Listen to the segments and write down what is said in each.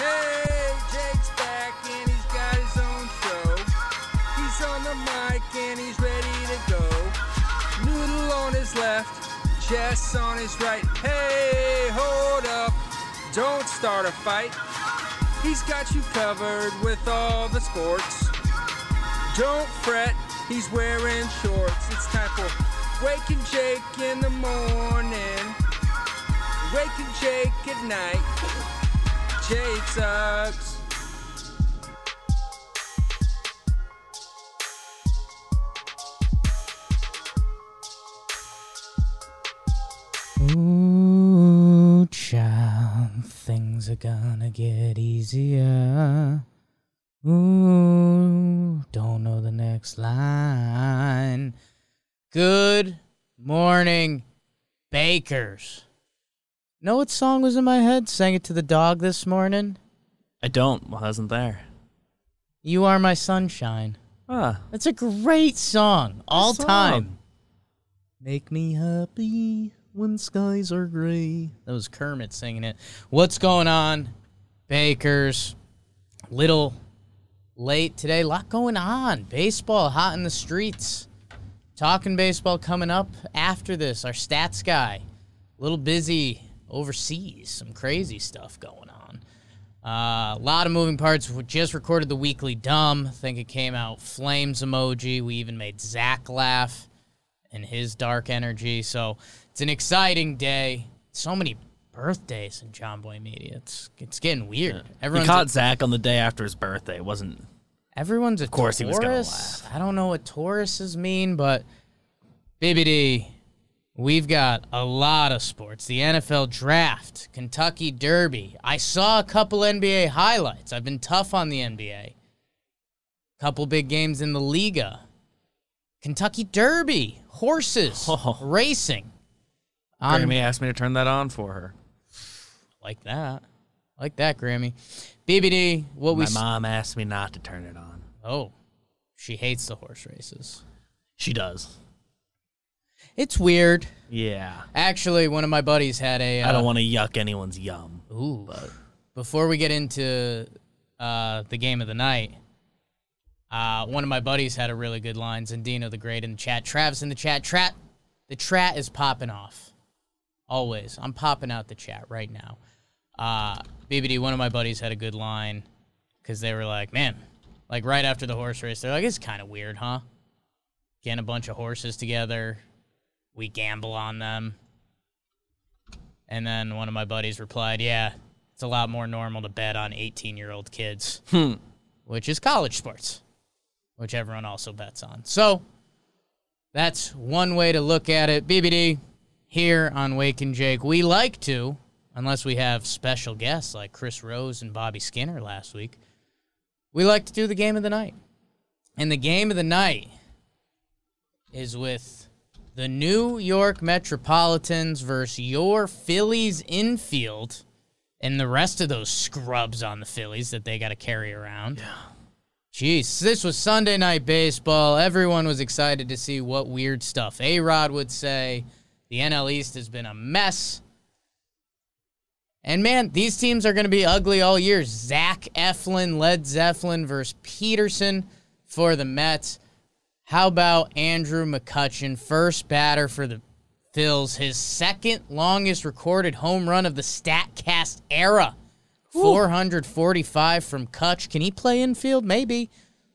Hey, Jake's back and he's got his own show. He's on the mic and he's ready to go. Noodle on his left, Jess on his right. Hey, hold up, don't start a fight. He's got you covered with all the sports. Don't fret, he's wearing shorts. It's time for Waking Jake in the morning. Waking Jake at night. Jake sucks. Ooh, child, things are gonna get easier. Ooh, don't know the next line. Good morning, bakers. Know what song was in my head? Sang it to the dog this morning. I don't. Well wasn't there. You are my sunshine. Ah, That's a great song, all song. time. Make me happy when skies are gray. That was Kermit singing it. What's going on, Bakers? Little late today. lot going on. Baseball hot in the streets. Talking baseball coming up after this. Our stats guy. A little busy overseas. Some crazy stuff going on. Uh, a lot of moving parts. We just recorded the weekly dumb. I think it came out flames emoji. We even made Zach laugh and his dark energy. So it's an exciting day. So many birthdays in Jomboy Media. It's it's getting weird. you Everyone's caught a, Zach on the day after his birthday. It wasn't. everyone's a of course he was gonna Taurus. I don't know what Tauruses mean, but BBD, we've got a lot of sports. The NFL draft, Kentucky Derby. I saw a couple NBA highlights. I've been tough on the NBA. Couple big games in the Liga. Kentucky Derby, horses, Oh. racing. On Grammy asked me to turn that on for her. like that, like that, Grammy. BBD, what we My mom asked me not to turn it on. oh, she hates the horse races. She does. It's weird. Yeah. Actually, one of my buddies had a. Uh, I don't want to yuck anyone's yum. Ooh. Before we get into uh, the game of the night, uh, one of my buddies had a really good line. Zendino the Great in the chat. Travis in the chat. Trat, the chat is popping off. Always. I'm popping out the chat right now. Uh, BBD, one of my buddies had a good line because they were like, man, like right after the horse race, they're like, it's kind of weird, huh? Getting a bunch of horses together. We gamble on them. And then one of my buddies replied, Yeah, it's a lot more normal to bet on 18 year old kids, Hmm. which is college sports, which everyone also bets on. So that's one way to look at it. BBD here on Wake and Jake. We like to, unless we have special guests like Chris Rose and Bobby Skinner last week, we like to do the game of the night. And the game of the night is with the New York Metropolitans versus your Phillies infield and the rest of those scrubs on the Phillies that they got to carry around. Yeah. Jeez, this was Sunday night baseball. Everyone was excited to see what weird stuff A Rod would say. The NL East has been a mess. And man, these teams are going to be ugly all year. Zach Eflin, Led Zeppelin versus Peterson for the Mets. How about Andrew McCutchen, first batter for the Phils, his second longest recorded home run of the StatCast era. 445 from Kutch. Can he play infield? Maybe.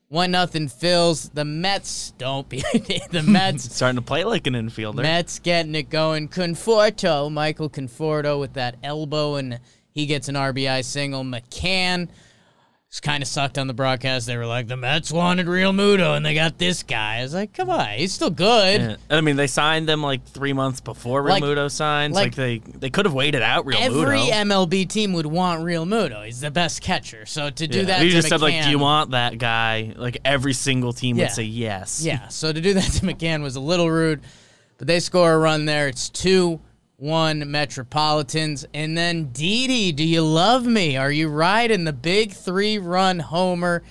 One nothing Phils. The Mets don't be the Mets. Starting to play like an infielder. Mets getting it going. Conforto, Michael Conforto with that elbow, and he gets an RBI single. McCann kind of sucked on the broadcast. They were like, the Mets wanted Realmuto, and they got this guy. I was like, come on, he's still good. Yeah. I mean, they signed them like three months before Real Like- Muto signs. like- Like, they they could have waited out Real Every Muto. MLB team would want Realmuto. He's the best catcher. So to do Yeah. that, you to just said like, do you want that guy? Like every single team Yeah. would say yes. Yeah, so to do that to McCann was a little rude, but they score a run there. It's 2 1 Metropolitans. And then Didi, do you love me? Are you riding the big three run homer?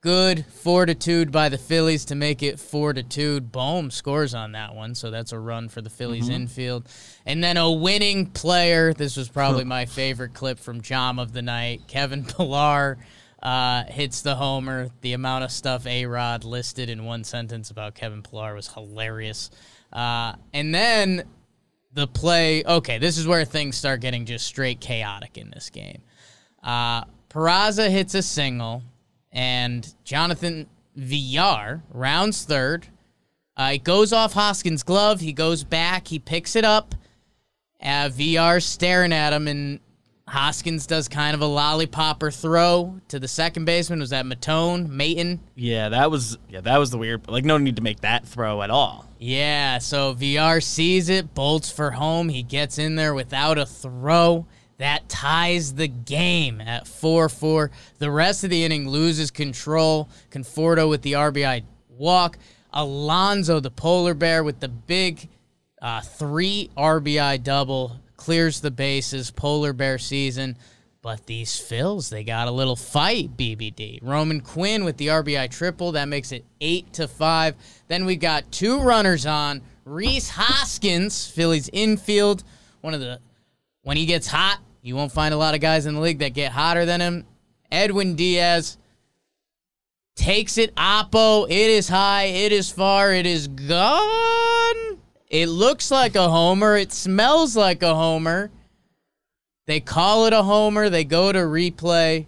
Good fortitude by the Phillies to make it fortitude. Bohm scores on that one, so that's a run for the Phillies infield. And then a winning player. This was probably my favorite clip from Jom of the night. Kevin Pillar uh, hits the homer. The amount of stuff A Rod listed in one sentence about Kevin Pillar was hilarious. Uh, and then the play. Okay, this is where things start getting just straight chaotic in this game. Uh, Peraza hits a single, and Jonathan Villar rounds third. Uh, it goes off Hoskins' glove. He goes back. He picks it up. Uh, VR's staring at him, and Hoskins does kind of a lollipopper throw to the second baseman. Was that Matone? Maton? Yeah, that was yeah, that was the weird. Like, no need to make that throw at all. Yeah, so VR sees it, bolts for home. He gets in there without a throw. That ties the game at 4 4. The rest of the inning loses control. Conforto with the RBI walk. Alonso, the polar bear, with the big uh, three RBI double, clears the bases. Polar bear season. But these Phils, they got a little fight, BBD. Roman Quinn with the RBI triple, that makes it 8 to 5. Then we got two runners on. Rhys Hoskins, Phillies infield, one of the when he gets hot, you won't find a lot of guys in the league that get hotter than him. Edwin Diaz takes it oppo. It is high, it is far, it is gone. It looks like a homer, it smells like a homer. They call it a homer, they go to replay,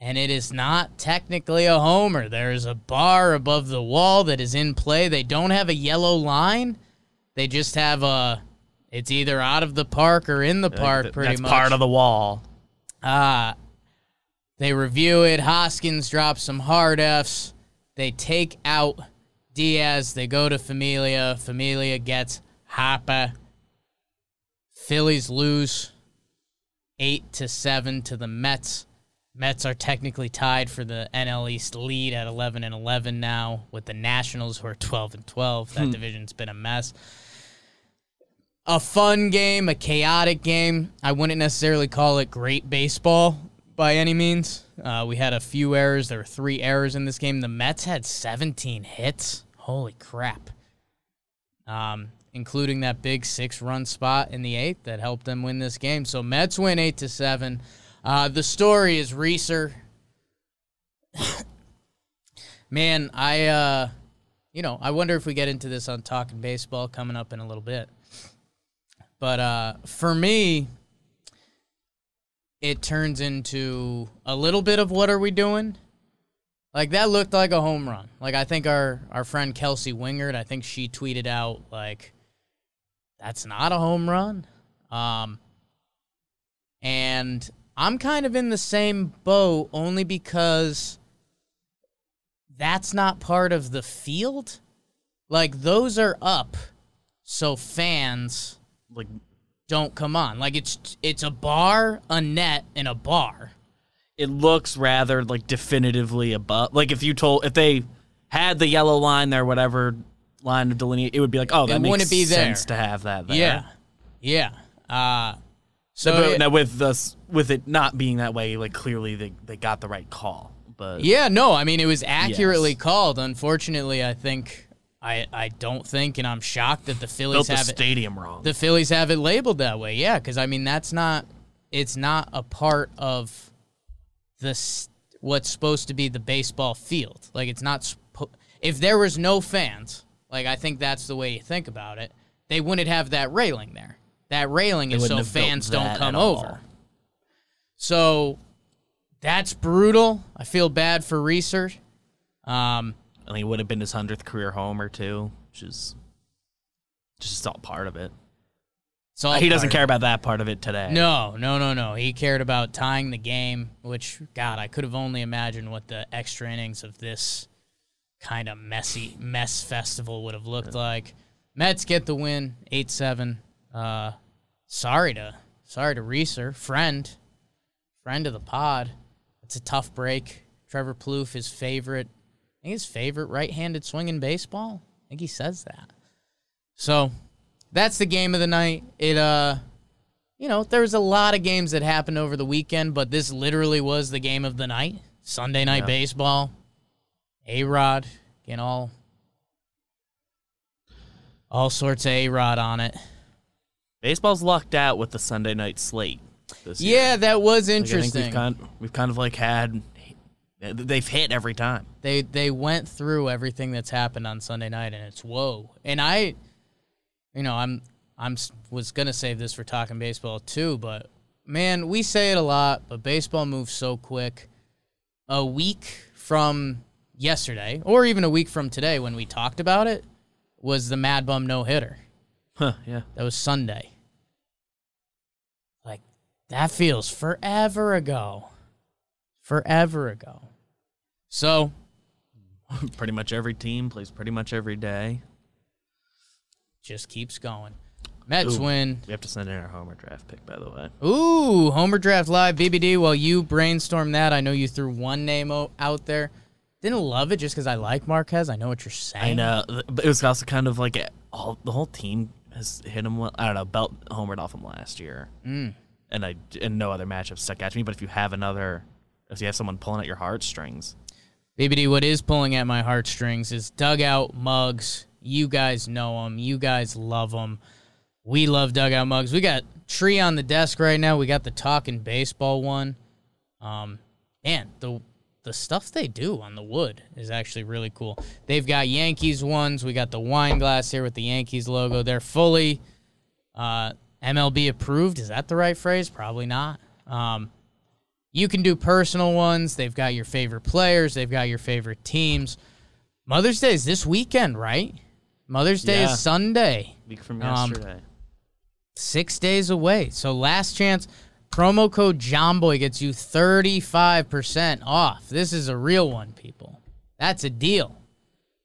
and it is not technically a homer. There is a bar above the wall that is in play. They don't have a yellow line. They just have a it's either out of the park or in the park Like, pretty That's much. part of the wall. Uh, they review it. Hoskins drops some hard Fs. They take out Diaz. They go to Familia. Familia gets Hapa. Phillies lose eight to seven to the Mets. Mets are technically tied for the NL East lead at 11 and 11 now, with the Nationals who are 12 and 12. That division's been a mess a fun game, a chaotic game. I wouldn't necessarily call it great baseball by any means. Uh, we had a few errors. There were three errors in this game. The Mets had 17 hits. Holy crap. Um, including that big six-run spot in the eighth that helped them win this game. So Mets win eight to seven. Uh, the story is Reeser. Man, I uh, you know, I wonder if we get into this on talking baseball coming up in a little bit. But uh, for me, it turns into a little bit of what are we doing? Like that looked like a home run. Like I think our our friend Kelsey Wingert, I think she tweeted out like that's not a home run. Um and I'm kind of in the same boat only because that's not part of the field. Like those are up so fans Like don't come on. Like it's it's a bar, a net, and a bar. it looks rather like definitively above. Like if you told if they had the yellow line there, whatever line of delineate, it would be like, oh, that It makes wouldn't be there. sense to have that there. Yeah, yeah. Uh, so but it- now with this, with it not being that way, like clearly they, they got the right call. But yeah, no, I mean it was accurately Yes. called. Unfortunately, I think I I don't think, and I'm shocked that the Phillies the have it. stadium wrong. The Phillies have it labeled that way. Yeah, because I mean that's not it's not a part of this what's supposed to be the baseball field. Like it's not. If there was no fans, like I think that's the way you think about it. They wouldn't have that railing there. That railing They is so wouldn't have built fans don't come over. So that's brutal. I feel bad for Reeser. Um, I think it would have been his hundredth career homer too, which is just all part of it. it's all he doesn't care about that part of it today. No, no, no, no. He cared about tying the game, which God, I could have only imagined what the extra innings of this kind of messy mess festival would have looked like. Mets get the win, eight seven. Uh, sorry to sorry to Reeser, friend, friend of the pod. It's a tough break. Trevor Plouffe, his favorite, I think his favorite right-handed swing in baseball. I think he says that. So that's the game of the night. It uh you know, there was a lot of games that happened over the weekend, but this literally was the game of the night. Sunday night Yeah. baseball. A Rod getting all all sorts of A Rod on it. Baseball's lucked out with the Sunday night slate. This year. Yeah, that was Like, interesting. we've kind we've kind of like had they've hit every time. they they went through everything that's happened on Sunday night, and it's whoa. And I, you know, I'm I'm was gonna save this for talking baseball too, but man, we say it a lot, but baseball moves so quick. A week from yesterday, or even a week from today, when we talked about it, was the Mad Bum no hitter. Huh, yeah. That was Sunday. Like that feels forever ago. Forever ago. So pretty much every team plays pretty much every day. just keeps going. Mets Ooh. win. We have to send in our homer draft pick, by the way. Ooh, Homer Draft Live, BBD. While you brainstorm that, I know you threw one name out there. Didn't love it just because I like Marquez. I know what you're saying. I know, but it was also kind of like all the whole team has hit him. Well, I don't know. Belt homered off him last year, Mm. and I and no other matchup stuck out to me. But if you have another, if you have someone pulling at your heartstrings, BBD, what is pulling at my heartstrings is dugout mugs. You guys know them. You guys love them. We love dugout mugs. We got tree on the desk right now. We got the talking baseball one. Um, man, the the stuff they do on the wood is actually really cool. They've got Yankees ones. We got the wine glass here with the Yankees logo. They're fully uh, MLB approved. Is that the right phrase? Probably not. Um, you can do personal ones. They've got your favorite players. They've got your favorite teams. Mother's Day is this weekend, right? Mother's Day Yeah. is Sunday. week from Um, yesterday. Six days away. So last chance. Promo code JOMBOY gets you 35% off. This is a real one, people. That's a deal.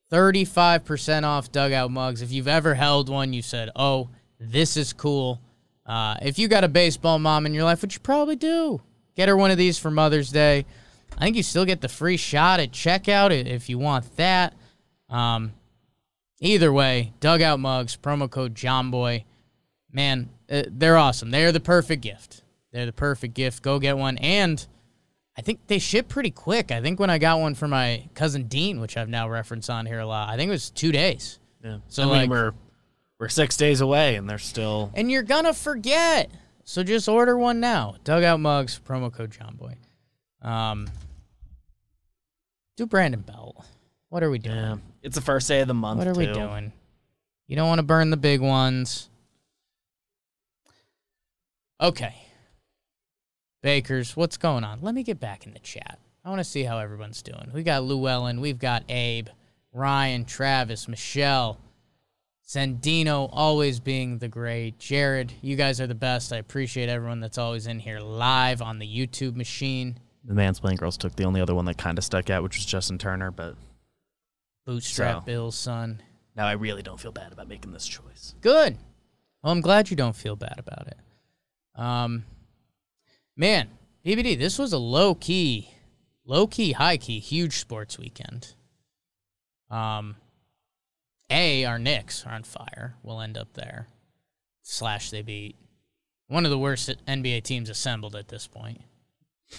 35% off dugout mugs. If you've ever held one, you said, oh, this is cool. Uh, if you got a baseball mom in your life, which you probably do, get her one of these for Mother's Day. I think you still get the free shot at checkout if you want that. Um, either way, dugout mugs, promo code JOMBOY. Man, uh, they're awesome. They're the perfect gift. They're the perfect gift. Go get one. And I think they ship pretty quick. I think when I got one for my cousin Dean, which I've now referenced on here a lot, I think it was two days. Yeah. so, I mean, like- we're we're six days away, and they're still. And you're gonna forget. So just order one now. Dugout mugs, promo code Jomboy. Um, do Brandon Belt. What are we doing? Yeah, it's the first day of the month. What are we doing? You don't want to burn the big ones. Okay. Bakers, what's going on? Let me get back in the chat. I want to see how everyone's doing. We got Llewellyn, we've got Abe, Ryan, Travis, Michelle, Sandino always being the great. Jared, you guys are the best. I appreciate everyone that's always in here live on the YouTube machine. The mansplaining girls took the only other one that kind of stuck out, which was Justin Turner. But Bootstrap So. Bill's son. now I really don't feel bad about making this choice. Good. Well, I'm glad you don't feel bad about it. Um, man, BBD, this was a low key, low key, high key, huge sports weekend. Um, a our Knicks are on fire. We'll end up there. Slash, they beat one of the worst NBA teams assembled at this point.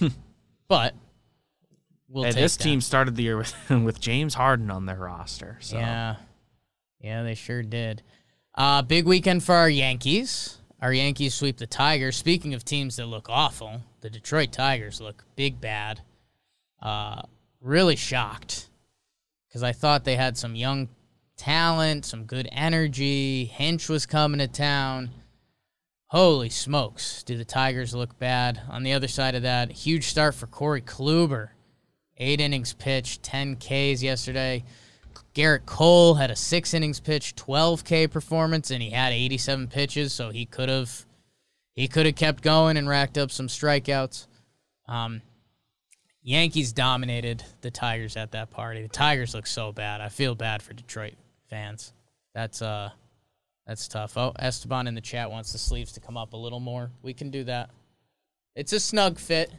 but we'll Hey, this that. team started the year with with James Harden on their roster. So Yeah. Yeah, they sure did. Uh, big weekend for our Yankees. Our Yankees sweep the Tigers. Speaking of teams that look awful, the Detroit Tigers look big bad. Uh, really shocked because I thought they had some young talent, some good energy. Hinch was coming to town. Holy smokes, do the Tigers look bad? On the other side of that, huge start for Corey Kluber. Eight innings pitched, 10 Ks yesterday. Gerrit Cole had a six innings pitch, 12K performance, and he had 87 pitches, so he could have he could have kept going and racked up some strikeouts. Um, Yankees dominated the Tigers at that party. The Tigers look so bad. I feel bad for Detroit fans. That's uh that's tough. Oh, Esteban in the chat wants the sleeves to come up a little more. We can do that. It's a snug fit.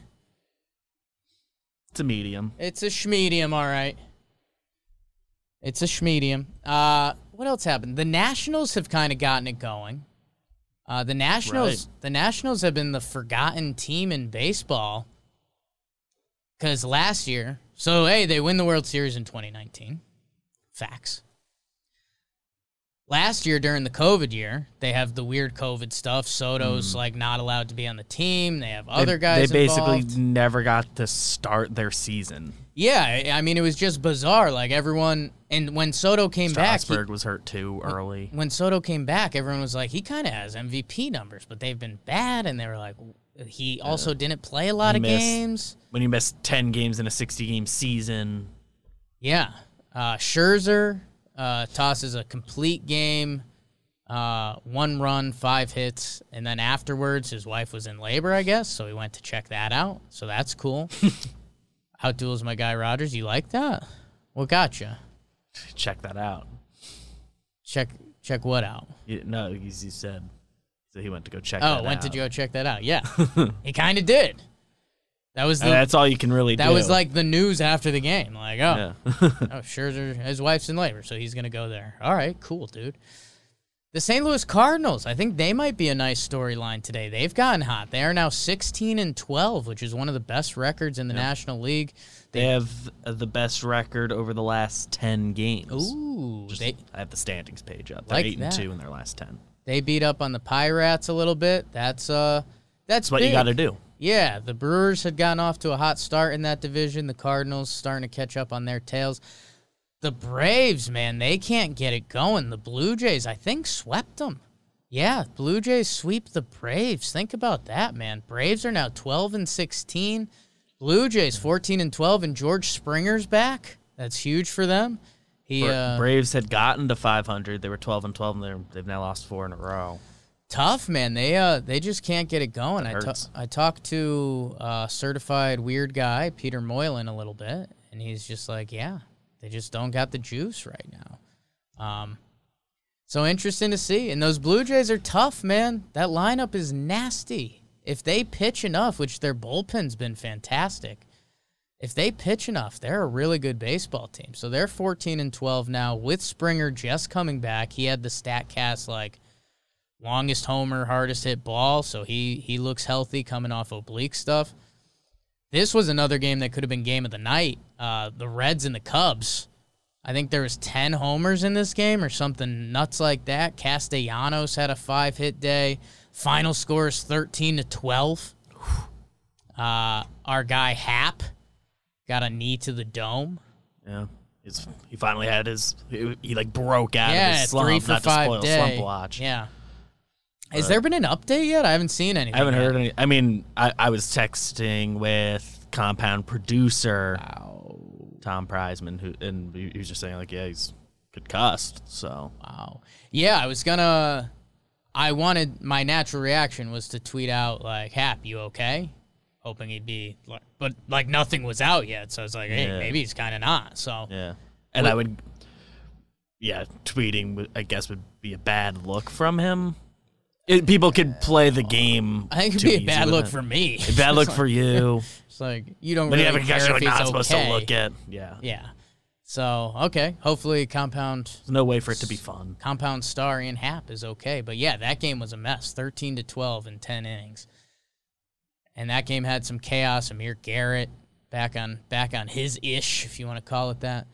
it's a medium. It's a schmedium, all right. It's a schmedium. Uh, what else happened? The Nationals have kind of gotten it going. Uh, the Nationals, the Nationals have been the forgotten team in baseball. Because last year, So hey, they win the World Series in 2019. Facts. Last year during the COVID year, they have the weird COVID stuff. Soto's like not allowed to be on the team. They have other. They- guys. They basically involved. never got to start their season. Yeah, I- mean it was just bizarre. Like everyone, and when Soto came back, he- Strasburg was hurt too early. when Soto came back, everyone was like, he kind of has MVP numbers, but they've been bad. And they were like, he also didn't play a lot of missed- games. When you miss ten games in a sixty game season, Yeah. Uh, Scherzer uh, tosses a complete game, uh, one run, five hits. And then afterwards, his wife was in labor, I guess. So he went to check that out. So that's cool. How Outduels my guy Rogers. You like that? What gotcha? check that out. Check check what out? You, no, he's, he said so. He went to go check. Oh, went out. to go check that out. Yeah, he kind of did. That was the And that's all you can really do. that do. was like the news after the game. Like, oh, yeah. oh, Scherzer, his wife's in labor, so he's gonna go there. All right, cool, dude. The St. Louis Cardinals, I think they might be a nice storyline today. They've gotten hot. They are now 16 and 12, which is one of the best records in the National League. they have uh, the best record over the last ten games. Ooh, Just- they I have the standings page up. They're Like eight that. and two in their last ten. they beat up on the Pirates a little bit. That's uh, that's That's what you got to do. Yeah, the Brewers had gotten off to a hot start in that division. The Cardinals starting to catch up on their tails. The Braves, man, they can't get it going. The Blue Jays, I think, swept them. Yeah, Blue Jays sweep the Braves. Think about that, man. Braves are now 12 and 16. Blue Jays 14 and 12 and George Springer's back. That's huge for them. He uh, Braves had gotten to 500. They were 12 and 12, and they're, they've now lost four in a row. Tough man they uh they just can't get it going I, ta- hurts. I talked to uh certified weird guy peter moylan a little bit and he's just like yeah they just don't got the juice right now um so interesting to see and those blue jays are tough man that lineup is nasty if they pitch enough which their bullpen's been fantastic if they pitch enough, they're a really good baseball team. So they're 14 and 12 now with Springer just coming back. He had the stat cast like longest homer, hardest hit ball, so he he looks healthy coming off oblique stuff. This was another game that could have been game of the night. Uh, the Reds and the Cubs. I think there was 10 homers in this game or something nuts like that. Castellanos had a five hit day. Final score is 13 to 12. Uh, our guy Happ got a knee to the dome. Yeah. He finally had his, he, he like broke out of his slump, three for not to five spoil day. slump watch. Yeah. Has there been an update yet? I haven't seen anything. I haven't yet. heard any. I mean, I, I was texting with compound producer Tom Prizeman, who and he he was just saying like, yeah, he's concussed. So Wow. Yeah, I was gonna. I wanted my natural reaction was to tweet out like, "Happ, you okay?" Hoping he'd be, like, but like nothing was out yet, so I was like, "Hey, Yeah. maybe he's kind of not." So yeah, and I would, yeah, tweeting would- I guess would be a bad look from him. It, people could play the game. I think it'd be a bad look it. for me. A bad look for you. It's like you don't When really you have a concussion, you're not he's supposed to look at. Yeah, Yeah. So okay, hopefully compound there's no way for it to be fun. compound star Ian Happ is okay. But yeah, that game was a mess. Thirteen to twelve in ten innings. And that game had some chaos. Amir Garrett back on back on his ish, if you want to call it that.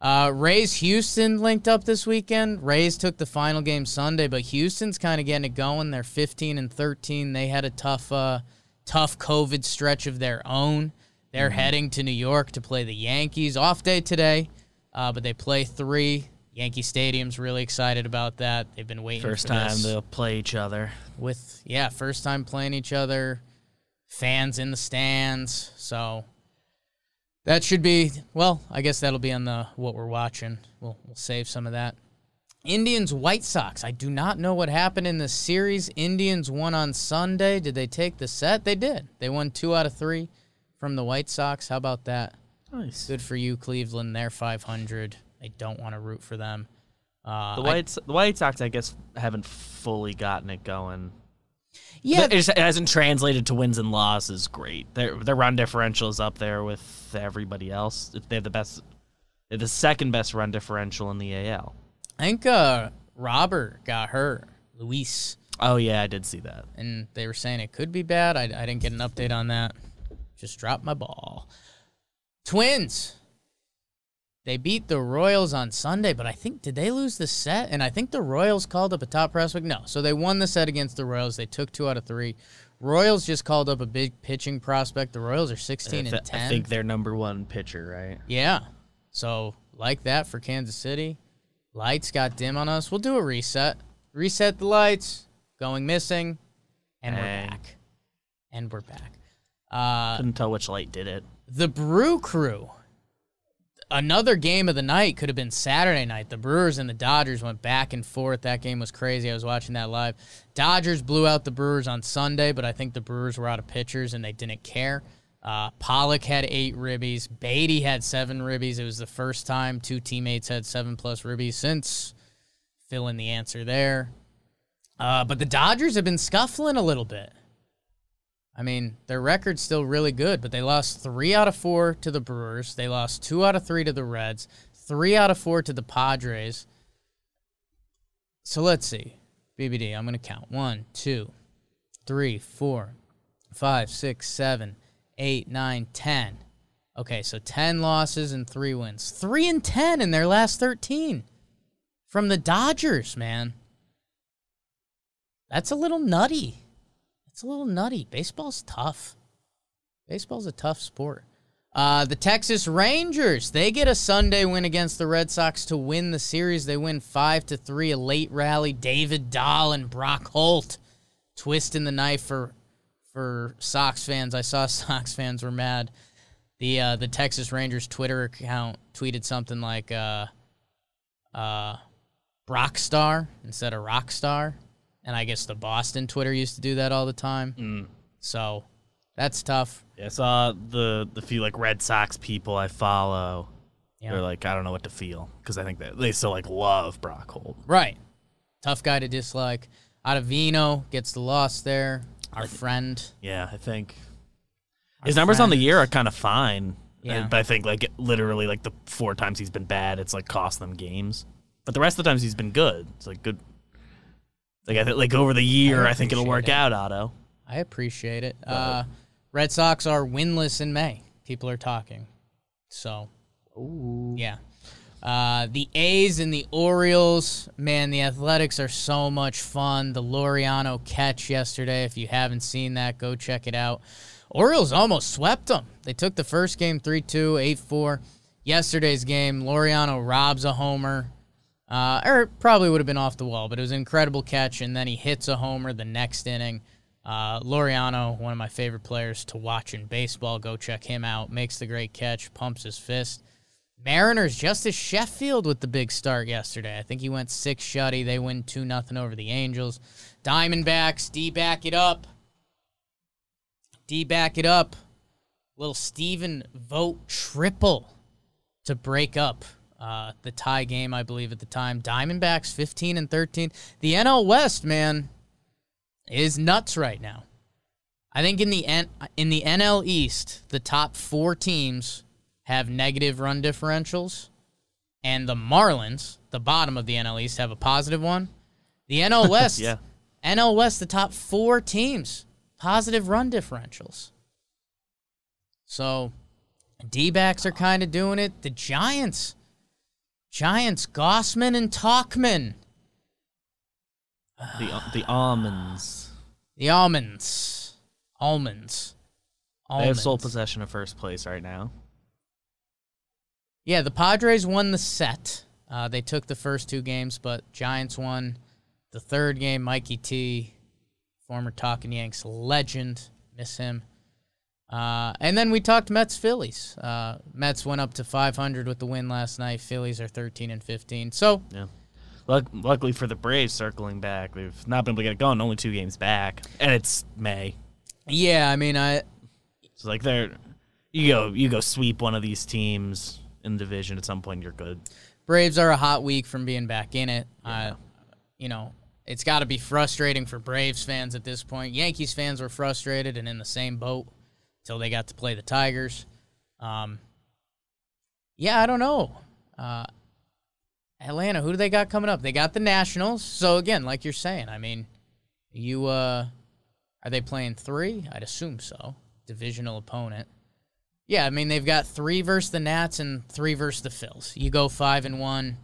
Uh, Rays Houston linked up this weekend. Rays took the final game Sunday, but Houston's kind of getting it going. They're 15 and 13. They had a tough, uh, tough COVID stretch of their own. They're heading to New York to play the Yankees. Off day today, uh, but they play three. Yankee Stadium's really excited about that. They've been waiting First time this they'll play each other. with yeah, first time playing each other, fans in the stands. So that should be well, I guess that'll be on the what we're watching. We'll we'll save some of that. Indians White Sox. I do not know what happened in the series. Indians won on Sunday. Did they take the set? They did. They won 2 out of 3 from the White Sox. How about that? Nice. Good for you Cleveland. They're 500. I don't want to root for them. Uh, The I- White the White Sox, I guess, haven't fully gotten it going. Yeah, it, just- it hasn't translated to wins and losses. Great, their their run differential is up there with everybody else. They have the best, they have the second best run differential in the AL. I think uh, Robert got hurt. Luis. Oh yeah, I did see that. and they were saying it could be bad. I, I didn't get an update on that. Just dropped my ball. Twins. They beat the Royals on Sunday, but I think did they lose the set? And I think the Royals called up a top prospect. No, so they won the set against the Royals. They took two out of three. Royals just called up a big pitching prospect. The Royals are sixteen th- and ten. I think they're number one pitcher, right? Yeah. So like that for Kansas City. Lights got dim on us. We'll do a reset. Reset the lights. Going missing, and we're back. And we're back. Uh, Couldn't tell which light did it. the Brew Crew. Another game of the night could have been Saturday night. The Brewers and the Dodgers went back and forth. That game was crazy. I was watching that live. Dodgers blew out the Brewers on Sunday, but I think the Brewers were out of pitchers and they didn't care. Uh, Pollock had eight ribbies. Beaty had seven ribbies. It was the first time two teammates had seven plus ribbies since. Fill in the answer there. Uh, but the Dodgers have been scuffling a little bit. I mean, their record's still really good, but they lost three out of four to the Brewers. They lost two out of three to the Reds, three out of four to the Padres. So let's see. BBD, I'm going to count. One, two, three, four, five, six, seven, eight, nine, ten. Okay, so 10 losses and three wins. Three and 10 in their last 13 from the Dodgers, man. That's a little nutty. It's a little nutty. Baseball's tough. Baseball's a tough sport. Uh, the Texas Rangers, they get a Sunday win against the Red Sox to win the series. They win five to three. A late rally. David Dahl and Brock Holt twisting the knife for for Sox fans. I saw Sox fans were mad. The uh, the Texas Rangers Twitter account tweeted something like uh, uh, Brock Star instead of Rock Star. And I guess the Boston Twitter used to do that all the time. Mm. So that's tough. Yeah, I saw the the few like Red Sox people I follow. Yeah. They're like, I don't know what to feel because I think that they still like love Brock Holt. Right. Tough guy to dislike. Ottavino gets the loss there. Our friend. Yeah, I think Our his numbers on the year are kind of fine. Yeah. Uh, but I think like literally like the four times he's been bad, it's like cost them games. But the rest of the times he's been good. It's like good. Like I think like over the year, I, think it'll work appreciate out, Otto. I appreciate it. Uh, Red Sox are winless in May. People are talking. So, yeah. Uh, the A's and the Orioles, man, the Athletics are so much fun. The Laureano catch yesterday, if you haven't seen that, go check it out. Orioles almost swept them. They took the first game 3 2, 8 4. Yesterday's game, Laureano robs a homer. Uh, or probably would have been off the wall, but it was an incredible catch, and then he hits a homer the next inning. Uh, Laureano, one of my favorite players to watch in baseball, go check him out. Makes the great catch, pumps his fist. Mariners, Justus Sheffield with the big start yesterday. I think he went six shutty. They win 2 nothing over the Angels. Diamondbacks, D back it up. D back it up. Little Stephen Vogt triple to break up uh, the tie game, I believe, at the time. Diamondbacks 15 and 13. The NL West, man, is nuts right now. I think in the N- in the NL East, the top four teams have negative run differentials, and the Marlins, the bottom of the NL East, have a positive one. The NL West, Yeah. NL West, the top four teams, positive run differentials. So, D backs are kind of doing it. The Giants, Giants, Gausman and Tauchman, The the almonds. the Almonds, Almonds, They have sole possession of first place right now. Yeah, the Padres won the set. Uh, they took the first two games, but Giants won the third game. Mikey T, former Talking Yanks legend, miss him. Uh, and then we talked Mets Phillies. Uh, Mets went up to 500 with the win last night. Phillies are 13 and 15. So Yeah. Luck, luckily for the Braves, circling back, they've not been able to get it going. Only two games back, and it's May. yeah, I mean, I So like they're you go you go sweep one of these teams in the division at some point, you're good. Braves are a hot week from being back in it. Uh, you know, it's got to be frustrating for Braves fans at this point. Yankees fans were frustrated and in the same boat until they got to play the Tigers. Um, yeah, I don't know. Uh, Atlanta, who do they got coming up? They got the Nationals. So again, like you're saying, I mean, you uh, are they playing three? I'd assume so. Divisional opponent. Yeah, I mean they've got three versus the Nats and three versus the Phils. You go five and one,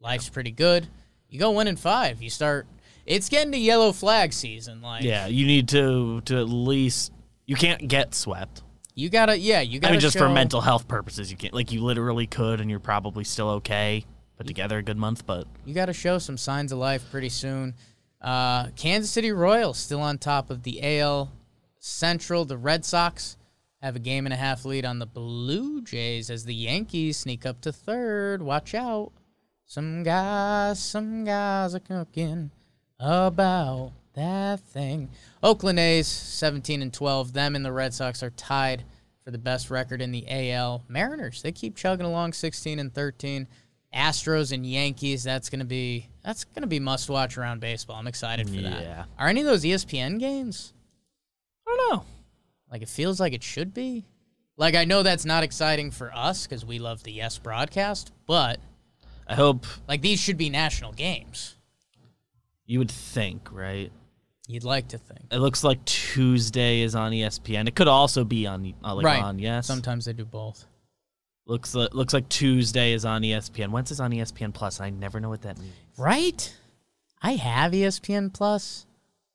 life's pretty good. You go one and five, you start. It's getting to yellow flag season. Like Yeah, you need to to at least you can't get swept. you gotta, yeah, you gotta. I mean, just for mental health purposes, you can't like you literally could, and you're probably still okay. Put together a good month, but You got to show some signs of life pretty soon. Uh, Kansas City Royals still on top of the AL Central. The Red Sox have a game and a half lead on the Blue Jays as the Yankees sneak up to third. Watch out. Some guys, some guys are cooking about that thing. Oakland A's 17 and 12. Them and the Red Sox are tied for the best record in the AL. Mariners, they keep chugging along 16 and 13. Astros and Yankees, that's going to be that's going to be must watch around baseball. I'm excited for that. Yeah. Are any of those ESPN games? I don't know. Like it feels like it should be. Like I know that's not exciting for us cuz we love the Yes broadcast, but I hope like these should be national games. you would think, right? You'd like to think. It looks like Tuesday is on ESPN. It could also be on uh, like right. on Yes. Sometimes they do both. Looks like, looks like Tuesday is on ESPN. When's is on ESPN Plus? I never know what that means. Right? I have ESPN Plus.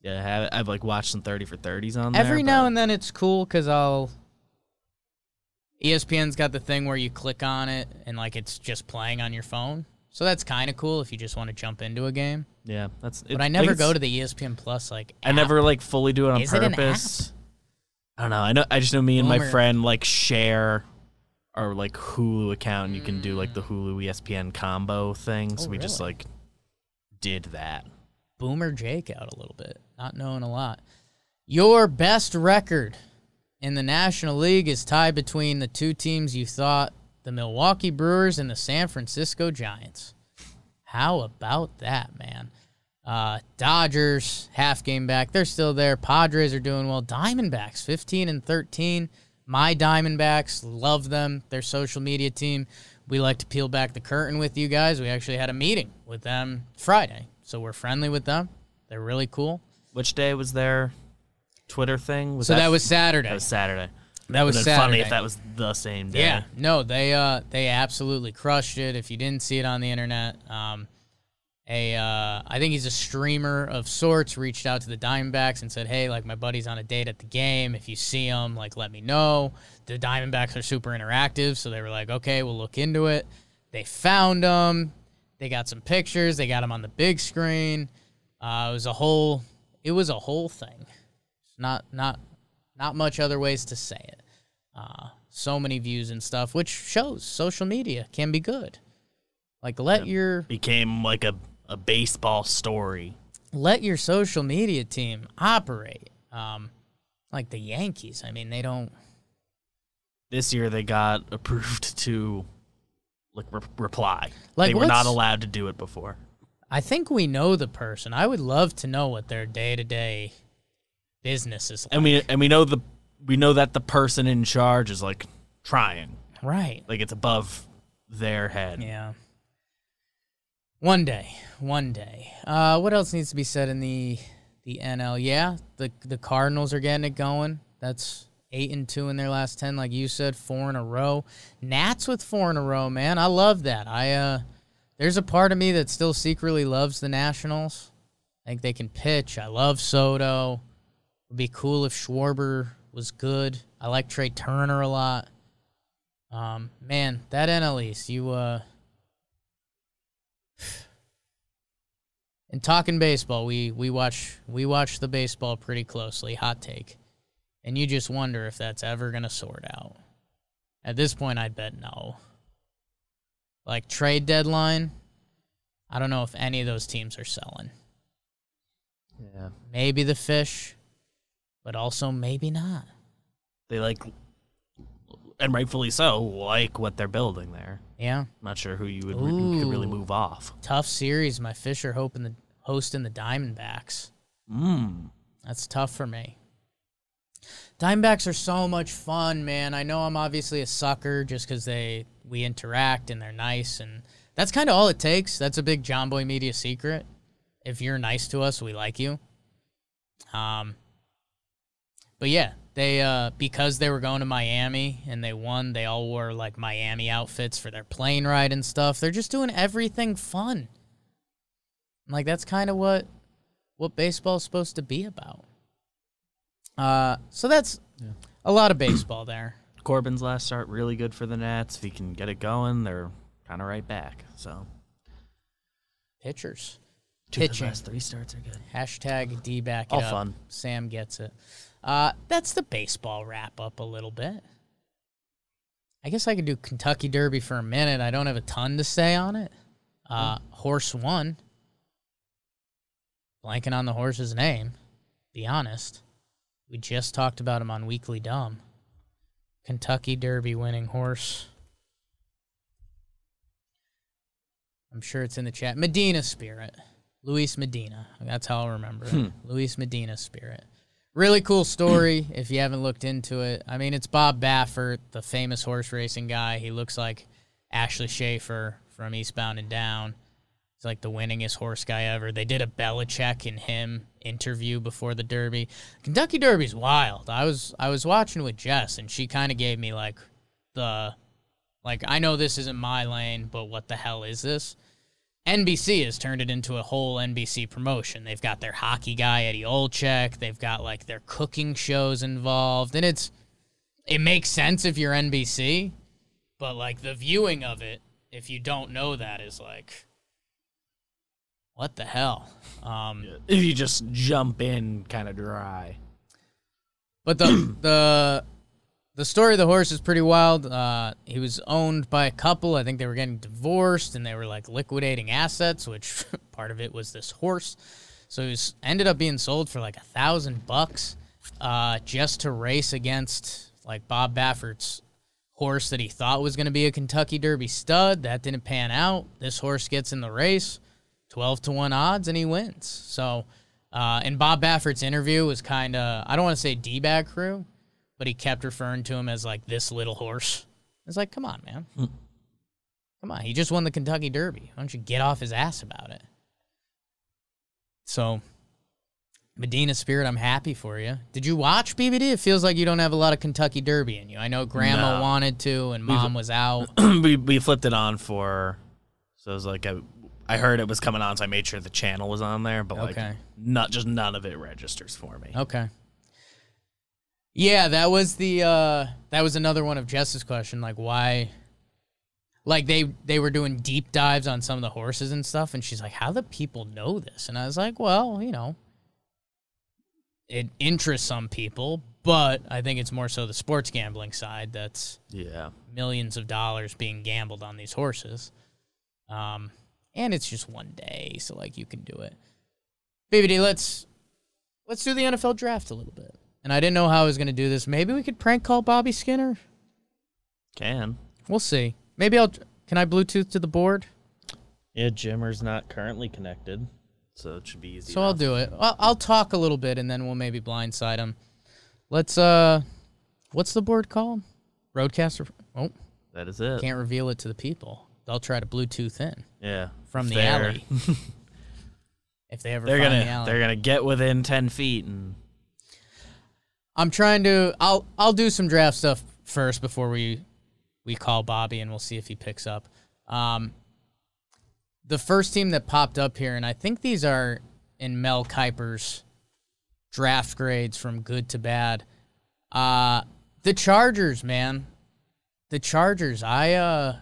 Yeah, I have, I've like watched some thirty for thirties on there. Every now and then it's cool because I'll. ESPN's got the thing where you click on it and like it's just playing on your phone. So that's kind of cool if you just want to jump into a game. Yeah, that's. It, But I never go to the ESPN Plus like. I app. never like fully do it on Is it an purpose. I don't know. I know. I just know me and my Boomer. friend like share our like Hulu account. and You can do like the mm. Hulu E ESPN combo thing. So Oh, we just really? like did that. Boomer Jake out a little bit, not knowing a lot. Your best record in the National League is tied between the two teams you thought the Milwaukee Brewers and the San Francisco Giants. How about that, man? Uh, Dodgers half game back, they're still there. Padres are doing well. Diamondbacks 15 and 13. My Diamondbacks love them. Their social media team. We like to peel back the curtain with you guys. We actually had a meeting with them Friday, so we're friendly with them. They're really cool. Which day was their Twitter thing? Was So that was Saturday. that was Saturday. That was funny if that was the same day. Yeah, no, they uh they absolutely crushed it. If you didn't see it on the internet, um, a uh, I think he's a streamer of sorts reached out to the Diamondbacks and said, "Hey, like my buddy's on a date at the game. If you see him, like let me know." The Diamondbacks are super interactive, so they were like, "Okay, we'll look into it." They found him. They got some pictures. They got him on the big screen. Uh, it was a whole. It was a whole thing. Not not not much other ways to say it. Uh, so many views and stuff, which shows social media can be good. Like let your Became like a, a baseball story. let your social media team operate. Um, like the Yankees. I mean, they don't. This year they got approved to like re- reply. Like, they were not allowed to do it before. I think we know the person. I would love to know what their day to day business is like. And we and we know the we know that the person in charge is like trying. right. Like it's above their head. Yeah. One day, one day. Uh, what else needs to be said in the the NL? Yeah, the the Cardinals are getting it going. That's eight and two in their last ten, like you said, four in a row. Nats with four in a row, man. I love that. I uh, there's a part of me that still secretly loves the Nationals. I think they can pitch. I love Soto. Would be cool if Schwarber was good. I like Trea Turner a lot. Um, man, that NL East, you uh. In talking baseball, we we watch we watch the baseball pretty closely. Hot take, and you just wonder if that's ever gonna sort out. At this point, I'd bet no. Like trade deadline, I don't know if any of those teams are selling. Yeah. Maybe the fish, but also maybe not. They like and rightfully so, like what they're building there. Yeah, I'm not sure who you would re- who could really move off. tough series. My fish are hoping the hosting the Diamondbacks. Mm. That's tough for me. Dimebacks are so much fun, man. I know I'm obviously a sucker just because they we interact and they're nice, and that's kind of all it takes. That's a big Jomboy Media secret. If you're nice to us, we like you. Um, but yeah, they uh, because they were going to Miami and they won, they all wore like Miami outfits for their plane ride and stuff. They're just doing everything fun. Like that's kind of what what baseball's supposed to be about. Uh, so that's a lot of baseball there. Corbin's last start really good for the Nats. If he can get it going, they're kind of right back. So Pitchers. Two of the Pitching. last three starts are good. Hashtag D back it All up. fun. Sam gets it. Uh, that's the baseball wrap up a little bit. I guess I could do Kentucky Derby for a minute. I don't have a ton to say on it. Uh, horse one. Blanking on the horse's name. Be honest. We just talked about him on Weekly Dumb. Kentucky Derby winning horse. I'm sure it's in the chat. Medina Spirit. Luis Medina. That's how I'll remember it. Luis Medina Spirit. Really cool story if you haven't looked into it. I mean, it's Bob Baffert, the famous horse racing guy. He looks like Ashley Schaeffer from Eastbound and Down. He's like the winningest horse guy ever. They did a Belichick and him interview before the Derby. Kentucky Derby's wild. I was I was watching with Jess and she kind of gave me like the like I know this isn't my lane, but what the hell is this? NBC has turned it into a whole NBC promotion. They've got their hockey guy Eddie Olczyk. They've got like their cooking shows involved, and it's it makes sense if you're NBC, but like the viewing of it, if you don't know that, is like what the hell. Um, If you just jump in kind of dry. But the the the story of the horse is pretty wild. Uh, he was owned by a couple. I think they were getting divorced, and they were like liquidating assets, which part of it was this horse. So he was ended up being sold for like a thousand bucks, uh, just to race against like Bob Baffert's horse that he thought was going to be a Kentucky Derby stud. That didn't pan out. This horse gets in the race, twelve to one odds, and he wins. So. Uh, and Bob Baffert's interview was kind of, I don't want to say D bag crew, but he kept referring to him as like this little horse. It's like, come on, man. Hmm. come on. He just won the Kentucky Derby. Why don't you get off his ass about it? So, Medina Spirit, I'm happy for you. Did you watch BBD? It feels like you don't have a lot of Kentucky Derby in you. I know Grandma No. wanted to, and Mom was out. we we flipped it on for, so it was like I, I heard it was coming on, so I made sure the channel was on there, but like Okay. not just none of it registers for me. Okay. Yeah, that was the uh that was another one of Jess's question like why like they they were doing deep dives on some of the horses and stuff and she's like how do people know this? And I was like, well, you know, it interests some people, but I think it's more so the sports gambling side that's Yeah. millions of dollars being gambled on these horses. Um, and it's just one day, so like you can do it. BBD, let's let's do the NFL draft a little bit. And I didn't know how I was gonna do this. Maybe we could prank call Bobby Skinner. Can. We'll see. Maybe I'll. Can I Bluetooth to the board? Yeah, Jimmer's not currently connected, so it should be easy. So I'll do it. I'll, I'll talk a little bit, and then we'll maybe blindside him. Let's. Uh, what's the board called? RodeCaster. Oh, That is it. can't reveal it to the people. They'll try to Bluetooth in yeah. from the Fair. alley if they ever They're find gonna the alley. they're gonna get within ten feet and I'm trying to. I'll I'll do some draft stuff first before we we call Bobby, and we'll see if he picks up. Um, the first team that popped up here, and I think these are in Mel Kiper's draft grades from good to bad. Uh, the Chargers, man, the Chargers. I uh,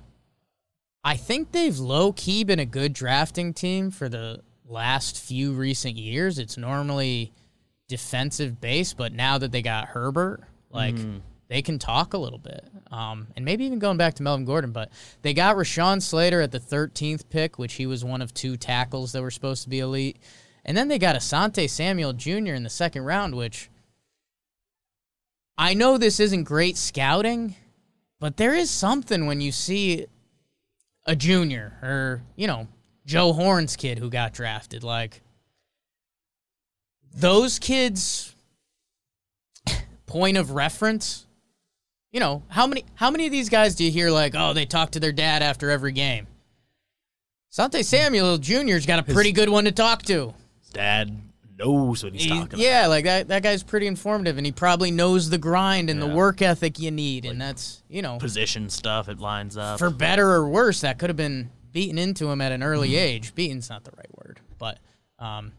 I think they've low key been a good drafting team for the last few recent years. It's normally defensive base, but now that they got Herbert, like they can talk a little bit. Um, and maybe even going back to Melvin Gordon, but they got Rashawn Slater at the 13th pick, which he was one of two tackles that were supposed to be elite. And then they got Asante Samuel Jr. in the second round, which I know this isn't great scouting, but there is something when you see a junior or, you know, Joe Horn's kid who got drafted. Like, those kids point of reference you know how many how many of these guys do you hear like oh they talk to their dad after every game Sante Samuel Jr.'s got a pretty good one to talk to. dad knows what he's He- talking yeah, like that. That guy's pretty informative, and he probably knows the grind and the work ethic you need, and that's you know. Position stuff, it lines up. for better or worse, that could have been beaten into him at an early Mm-hmm. age. Beaten's not the right word, but um,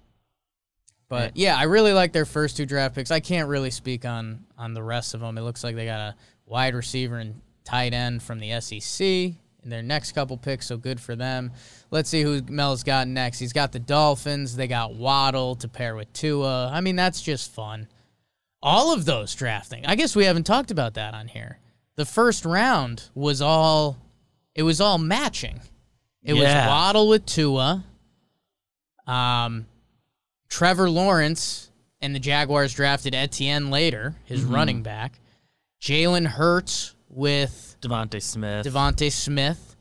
but yeah, I really like their first two draft picks. I can't really speak on on the rest of them. It looks like they got a wide receiver and tight end from the SEC in their next couple picks, so good for them. Let's see who Mel's got next. He's got the Dolphins. They got Waddle to pair with Tua. I mean, that's just fun. All of those drafting. I guess we haven't talked about that on here. The first round was all it was all matching. It was Waddle with Tua. Um Trevor Lawrence and the Jaguars drafted Etienne later, his Mm-hmm. running back. Jalen Hurts with DeVonta Smith. DeVonta Smith.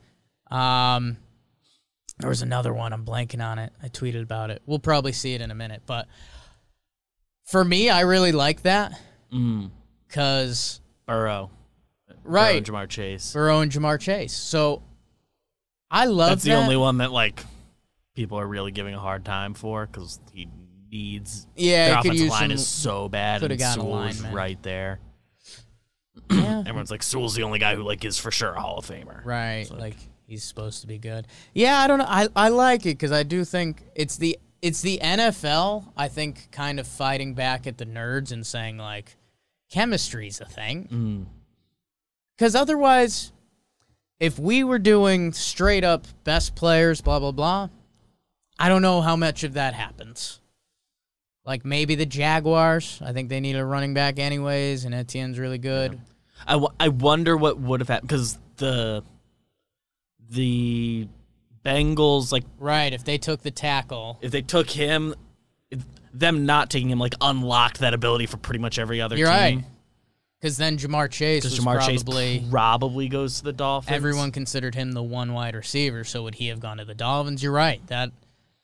Um, there was another one. I'm blanking on it. I tweeted about it. We'll probably see it in a minute. But for me, I really like that mm, because Burrow. right, Burrow and Ja'Marr Chase. Burrow and Ja'Marr Chase. So I love That's the that. only one that like people are really giving a hard time for because he needs. Yeah, their he could offensive use line some- is so bad, coulda and gotten a Sewell's lineman. right there. Yeah, Everyone's like Sewell's the only guy who like is for sure a Hall of Famer. right. Like, he's supposed to be good. Yeah, I don't know. I I like it because I do think it's the it's the NFL. I think kind of fighting back at the nerds and saying like chemistry's a thing. Mm. Because otherwise, if we were doing straight up best players, blah, blah, blah, I don't know how much of that happens. Like maybe the Jaguars. I think they need a running back anyways, and Etienne's really good. I, w- I wonder what would have happened because the the Bengals like Right. If they took the tackle. if they took him, if, them not taking him like unlocked that ability for pretty much every other You're team. right. Because then Ja'Marr Chase was Ja'Marr probably. Chase probably goes to the Dolphins. Everyone considered him the one wide receiver, so would he have gone to the Dolphins? You're right. That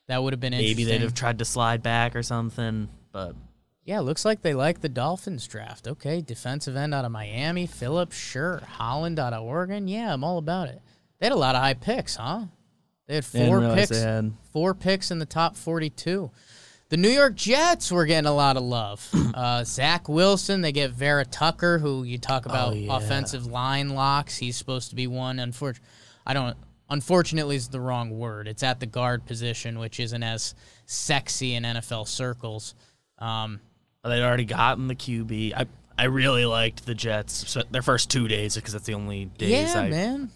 that would have been maybe they'd have tried to slide back or something, but Yeah, looks like they like the Dolphins draft. Okay, defensive end out of Miami, Phillips, sure. Holland out of Oregon. Yeah, I'm all about it. They had a lot of high picks, huh? They had Didn't four picks. had- Four picks in the top 42. The New York Jets were getting a lot of love. Uh, Zach Wilson, they get Vera Tucker, who you talk about Oh, yeah. offensive line locks. He's supposed to be one. Unfortunately, I don't. Unfortunately, is the wrong word. It's at the guard position, which isn't as sexy in NFL circles. Um, they'd already gotten the QB. I I really liked the Jets their first two days because that's the only days yeah, I, man.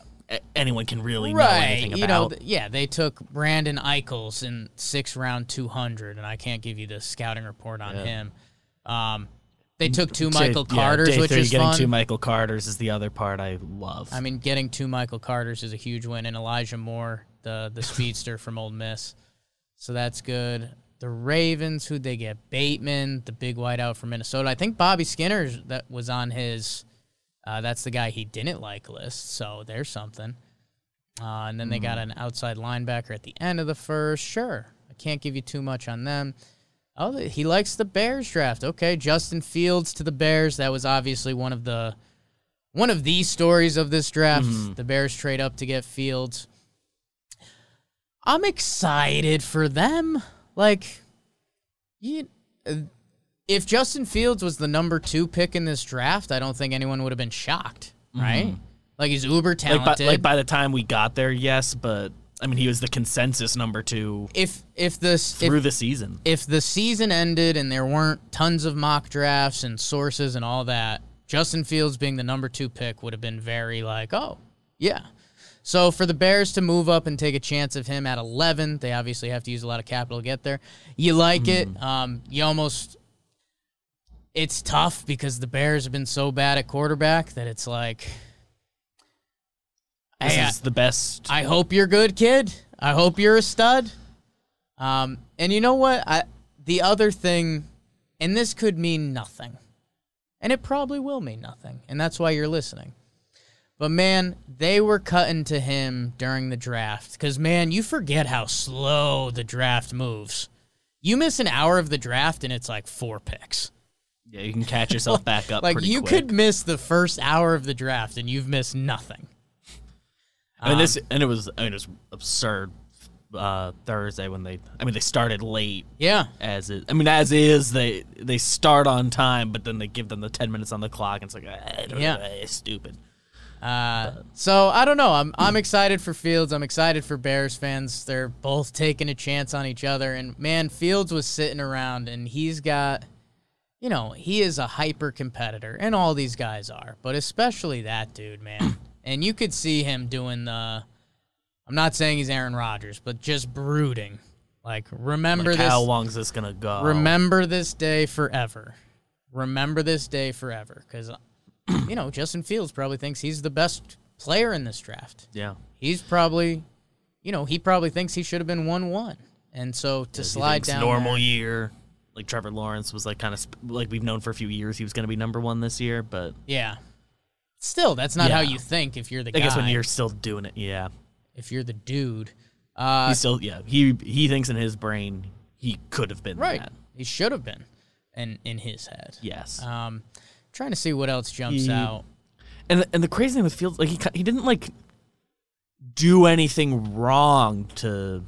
anyone can really know right. anything You know, th- yeah, they took Brandon Echols in six round 200, and I can't give you the scouting report on Yeah. him. Um, they took two Day- Michael yeah, Carters, day which three, is getting fun. two Michael Carters is the other part I love. I mean, getting two Michael Carters is a huge win, and Elijah Moore, the the speedster from Ole Miss, so that's good. The Ravens, who'd they get? Bateman, the big wideout from Minnesota. I think Bobby Skinner that was on his. Uh, that's the guy he didn't like list. So there's something. Uh, and then they got Hmm. an outside linebacker at the end of the first. Sure, I can't give you too much on them. Oh, he likes the Bears draft. Okay, Justin Fields to the Bears. That was obviously one of the one of the stories of this draft. Mhm. The Bears trade up to get Fields. I'm excited for them. Like, you, uh, if Justin Fields was the number two pick in this draft, I don't think anyone would have been shocked, right? Like he's uber Mm-hmm. like, by, talented. like by the time we got there, yes, but I mean he was the consensus number two if if this through if, the season. if the season ended and there weren't tons of mock drafts and sources and all that, Justin Fields being the number two pick would have been very like, oh, yeah. So for the Bears to move up and take a chance of him at 11, they obviously have to use a lot of capital to get there. You like it. Um, you almost. It's tough because the Bears have been so bad at quarterback that it's like. This Hey, I- is the best. I hope you're good, kid. I hope you're a stud. Um, and you know what? I the other thing, and this could mean nothing, and it probably will mean nothing, and that's why you're listening. But man, they were cutting to him during the draft because man, you forget how slow the draft moves. You miss an hour of the draft, and it's like four picks. yeah, you can catch yourself back up. Like you quick. could miss the first hour of the draft, and you've missed nothing. I mean, Um, this and it was I mean, it was absurd. uh, Thursday when they. I mean, they started late. Yeah. As it, I mean, as is, they they start on time, but then they give them the ten minutes on the clock. And it's like, eh, Yeah. it's stupid. Uh, so I don't know. I'm I'm excited for Fields. I'm excited for Bears fans. They're both taking a chance on each other. And man, Fields was sitting around, and he's got, you know, he is a hyper competitor, and all these guys are, but especially that dude, man. And you could see him doing the. I'm not saying he's Aaron Rodgers, but just brooding. Like remember Like, this. how long's this gonna go? Remember this day forever. Remember this day forever. Because, you know, Justin Fields probably thinks he's the best player in this draft. Yeah. He's probably, you know, he probably thinks he should have been 1 1. And so to slide down. normal there- year. Like Trevor Lawrence was like kind of sp- like we've known for a few years he was going to be number one this year, but Yeah. Still, that's not how you think if you're the guy. I guy. guess when you're still doing it, yeah, if you're the dude. Uh, he still yeah he he thinks in his brain he could have been right. that. He should have been in, in his head. Yes, Um, trying to see what else jumps He- out. and and the crazy thing with Fields like he he didn't like do anything wrong to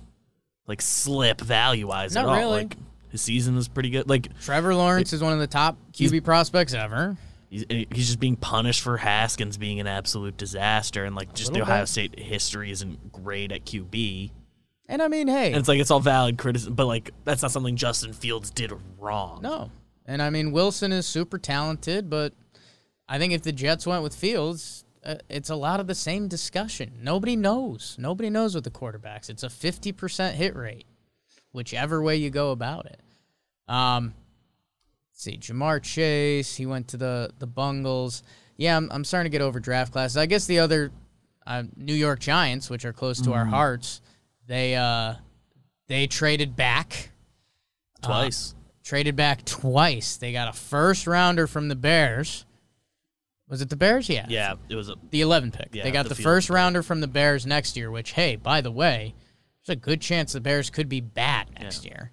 like slip value wise Not at all. really. Like his season was pretty good. Like Trevor Lawrence is one of the top QB prospects ever. He's, he's just being punished for Haskins being an absolute disaster, and like just the Ohio bit. State history isn't great at QB. And I mean, hey, And it's like it's all valid criticism, but like that's not something Justin Fields did wrong. no. And I mean, Wilson is super talented, but I think if the Jets went with Fields, uh, it's a lot of the same discussion. Nobody knows. Nobody knows with the quarterbacks. It's a 50% hit rate, whichever way you go about it. Um, see, Ja'Marr Chase, he went to the, the Bungles. Yeah, I'm, I'm starting to get over draft classes. I guess the other uh, New York Giants, which are close to our hearts, they uh, they traded back. twice. traded back twice. They got a first rounder from the Bears. Was it the Bears? Yeah. yeah, it was a The 11 pick. Yeah, they got the the, first pick. rounder from the Bears next year, which, hey, by the way, there's a good chance the Bears could be bad next year.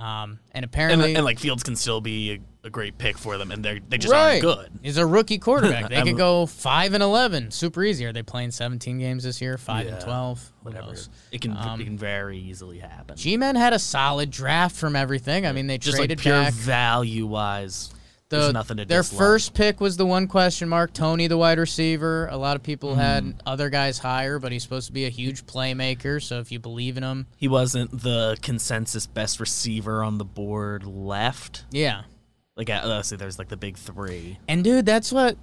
Um, and and, apparently, and like Fields can still be a, a great pick for them, and they they just right, aren't good. He's a rookie quarterback. They could go 5 and 11. Super easy. Are they playing 17 games this year? 5 and 12? Whatever, it can Um, it can very easily happen. G-Men had a solid draft from everything. I mean, they just traded like pure back. value wise, The, there's nothing to their dislike. first pick was the one question mark. Tony, the wide receiver. A lot of people Mm-hmm. had other guys higher, but he's supposed to be a huge playmaker. So if you believe in him, He wasn't the consensus best receiver on the board left. yeah. Like, uh, say there's like the big three. And dude, that's what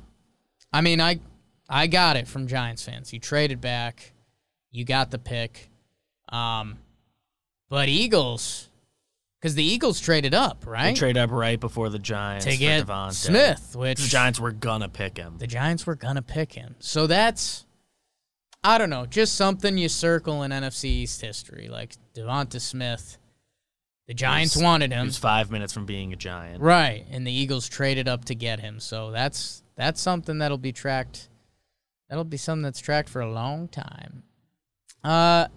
I mean. I I got it from Giants fans. You traded back, you got the pick, um, but Eagles, because the Eagles traded up, right? They trade up right before the Giants to get DeVonta. Smith, which The Giants were gonna pick him. the Giants were gonna pick him. So that's I don't know, just something you circle in NFC East history, like DeVonta Smith. The Giants He was- wanted He him, was five minutes from being a Giant. right? And the Eagles traded up to get him. So that's that's something that'll be tracked. That'll be something that's tracked for a long time. Uh,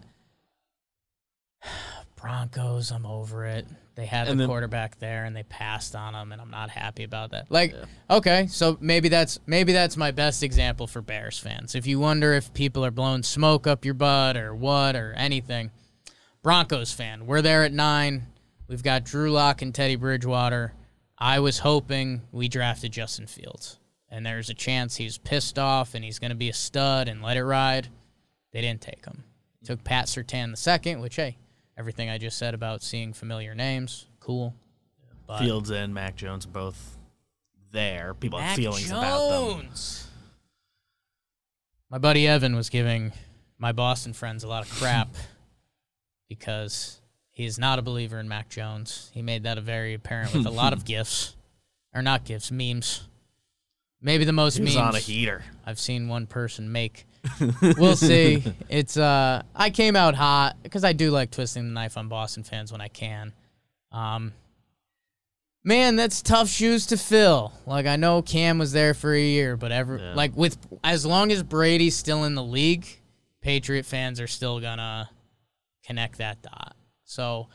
Broncos, I'm over it. They had the And then- quarterback there and they passed on him, and I'm not happy about that. Like, okay, so maybe that's maybe that's my best example for Bears fans. If you wonder if people are blowing smoke up your butt or what or anything, Broncos fan, we're there at nine. We've got Drew Lock and Teddy Bridgewater. I was hoping we drafted Justin Fields, and there's a chance he's pissed off and he's going to be a stud and let it ride. They didn't take him. Took Pat Surtain the second, which hey, everything I just said about seeing familiar names, cool. But Fields and Mac Jones are both there. People have Mac feelings about them. Jones. My buddy Evan was giving my Boston friends a lot of crap because he is not a believer in Mac Jones. He made that a very apparent with a lot of gifts, or not gifts, memes. Maybe the most He memes on a heater. I've seen one person make. We'll see. It's uh, I came out hot because I do like twisting the knife on Boston fans when I can. Um, man, that's tough shoes to fill. Like I know Cam was there for a year, but ever Yeah. like with as long as Brady's still in the league, Patriot fans are still gonna connect that dot. So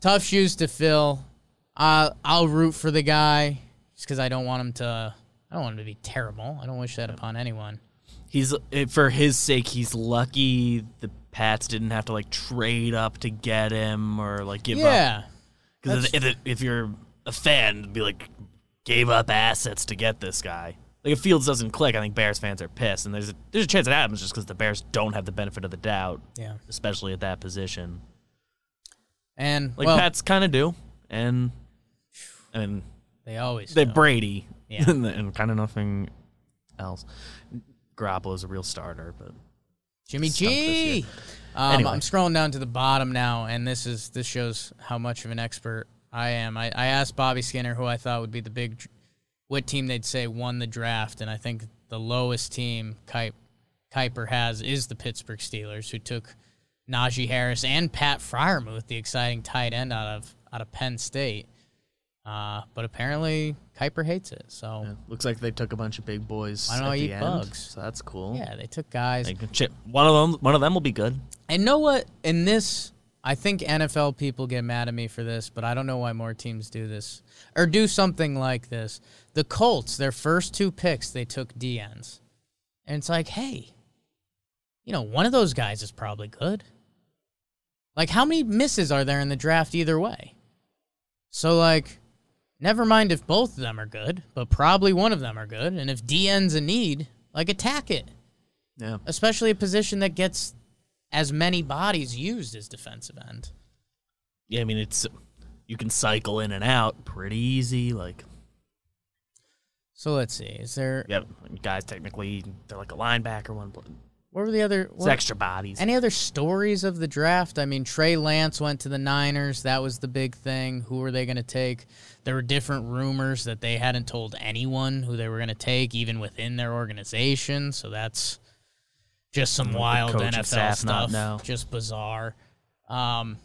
tough shoes to fill. Uh, I'll root for the guy just because I don't want him to. I don't want him to be terrible. I don't wish that upon anyone. He's eh, for his sake. He's lucky the Pats didn't have to like trade up to get him or like give up. yeah. Because if, if, if you're a fan, be like gave up assets to get this guy. Like if Fields doesn't click, I think Bears fans are pissed, and there's a, there's a chance it happens just because the Bears don't have the benefit of the doubt, Yeah. especially at that position. And Like well, Pats kind of do, and I mean they always they do. Brady, Yeah. and, and kind of nothing else. Garoppolo's a real starter, but Jimmy G. Um, Anyway. I'm scrolling down to the bottom now, and this is this shows how much of an expert I am. I, I asked Bobby Skinner who I thought would be the big, what team they'd say won the draft, and I think the lowest team Kuip, Kiper has is the Pittsburgh Steelers, who took Najee Harris and Pat Freiermuth, the exciting tight end out of out of Penn State. Uh, but apparently Kiper hates it. So yeah, looks like they took a bunch of big boys. I don't the eat end, bugs. so that's cool. yeah, they took guys. Like, chip, one of them, one of them will be good. And know what? In this, I think NFL people get mad at me for this, but I don't know why more teams do this or do something like this. The Colts, their first two picks, they took DNs. And it's like, hey, you know, one of those guys is probably good. Like, how many misses are there in the draft either way? So, like, never mind if both of them are good, but probably one of them are good. And if DN's a need, like, attack it Yeah, especially a position that gets as many bodies used as defensive end. yeah. I mean, it's you can cycle in and out pretty easy. Like, So let's see. Is there yeah, guys technically they're like a linebacker. One, what were the other it's what- extra bodies. any other stories of the draft? I mean, Trey Lance went to the Niners. That was the big thing. Who were they going to take? There were different rumors that they hadn't told anyone who they were going to take, even within their organization. So that's just some wild NFL stuff. Just bizarre. Um,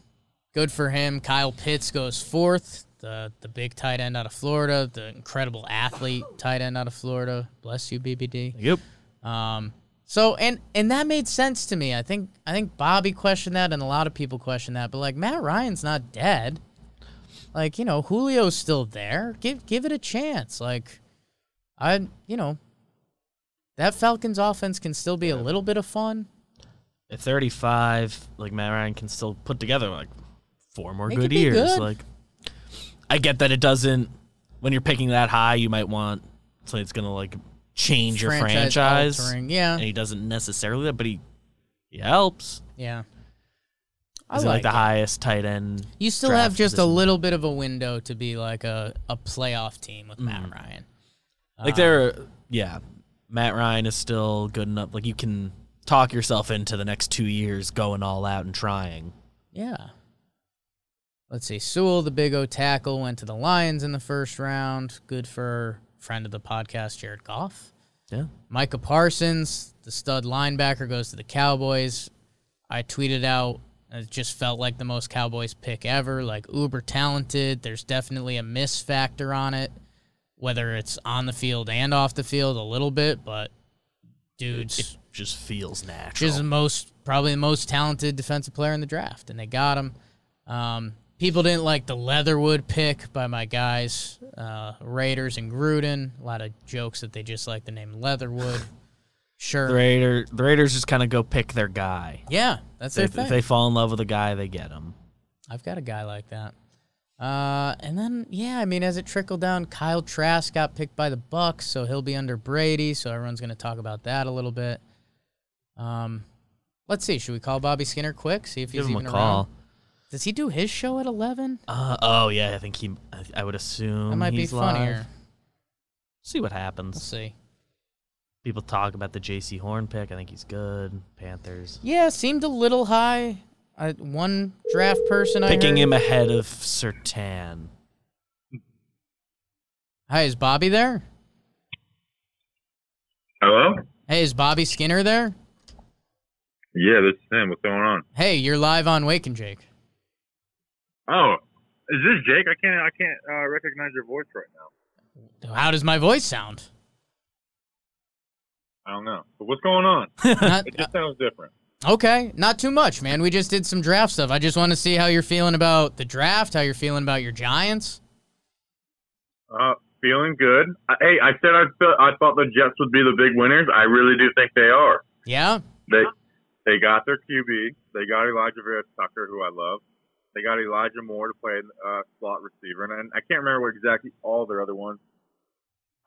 good for him. Kyle Pitts goes fourth. The the big tight end out of Florida, the incredible athlete tight end out of Florida. Bless you, BBD. yep. Um, so and and that made sense to me. I think I think Bobby questioned that, and a lot of people questioned that. But like Matt Ryan's not dead. Like you know, Julio's still there. Give give it a chance. Like I you know that Falcons offense can still be a little bit of fun. At 35, like Matt Ryan can still put together like four more It good years. good. Like, I get that it doesn't. When you're picking that high, you might want something that's gonna like change your franchise. altering. Yeah, And he doesn't necessarily, that, but he he helps. yeah. I like, like the it. highest tight end. You still have just a little bit of a window to be like a, a playoff team with Mm. Matt Ryan. Like they're yeah, Matt Ryan is still good enough. Like you can talk yourself into the next two years going all out and trying. Yeah. Let's see. Sewell, the big O tackle, went to the Lions in the first round. Good for friend of the podcast, Jared Goff. Yeah. Micah Parsons, the stud linebacker, goes to the Cowboys. I tweeted out, it just felt like the most Cowboys pick ever, like uber talented. There's definitely a miss factor on it, whether it's on the field and off the field a little bit, but dude's It just feels natural. She's the most probably the most talented defensive player in the draft, and they got him. Um, people didn't like the Leatherwood pick by my guys, uh, Raiders and Gruden. A lot of jokes that they just like the name Leatherwood. Sure, the Raider, the Raiders just kind of go pick their guy. yeah, that's They, their thing. if they fall in love with a guy, they get him. I've got a guy like that. Uh, and then yeah, I mean, as it trickled down, Kyle Trask got picked by the Bucks, so he'll be under Brady. So everyone's going to talk about that a little bit. Um, let's see. Should we call Bobby Skinner quick? See if he's Give him a even call. around. Does he do his show at eleven? Uh, oh yeah, I think he. I, I would assume That might be funnier. live. See what We'll happens. see. People talk about the Jaycee Horn pick. I think he's good. Panthers Yeah, seemed a little high. I, one draft person I picking him ahead of Surtain. Hi, is Bobby there? Hello? Hey, is Bobby Skinner there? Yeah, this is him. What's going on? Hey, you're live on Wake n Jake. Oh, is this Jake? I can't. I can't uh, recognize your voice right now. How does my voice sound? I don't know. But what's going on? Not, It just sounds different. okay, not too much, man. We just did some draft stuff. I just want to see how you're feeling about the draft, how you're feeling about your Giants. Uh, feeling good. I, hey, I said I felt I thought the Jets would be the big winners. I really do think they are. Yeah. They they got their QB. They got Elijah Vera Tucker, who I love. They got Elijah Moore to play uh, slot receiver, and, and I can't remember what exactly all their other ones.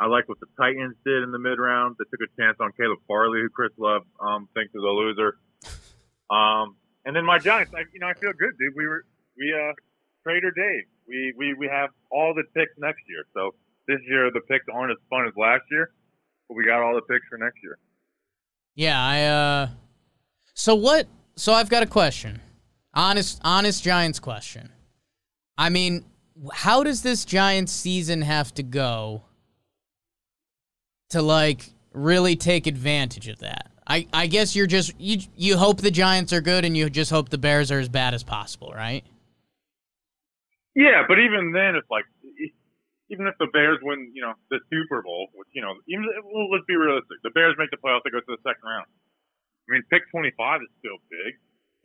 I like what the Titans did in the mid round. They took a chance on Caleb Farley, who Chris Love um, thinks is a loser. Um, and then my Giants, I, you know, I feel good, dude. We were we uh Trader Dave. We we we have all the picks next year. So this year the picks aren't as fun as last year, but we got all the picks for next year. Yeah, I uh So what so I've got a question. Honest honest Giants question. I mean, how does this Giants season have to go to like really take advantage of that? I, I guess you're just you you hope the Giants are good and you just hope the Bears are as bad as possible, right? Yeah, but even then, it's like even if the Bears win, you know, the Super Bowl, which you know, even well, let's be realistic, the Bears make the playoffs, they go to the second round. I mean, pick 25 is still big,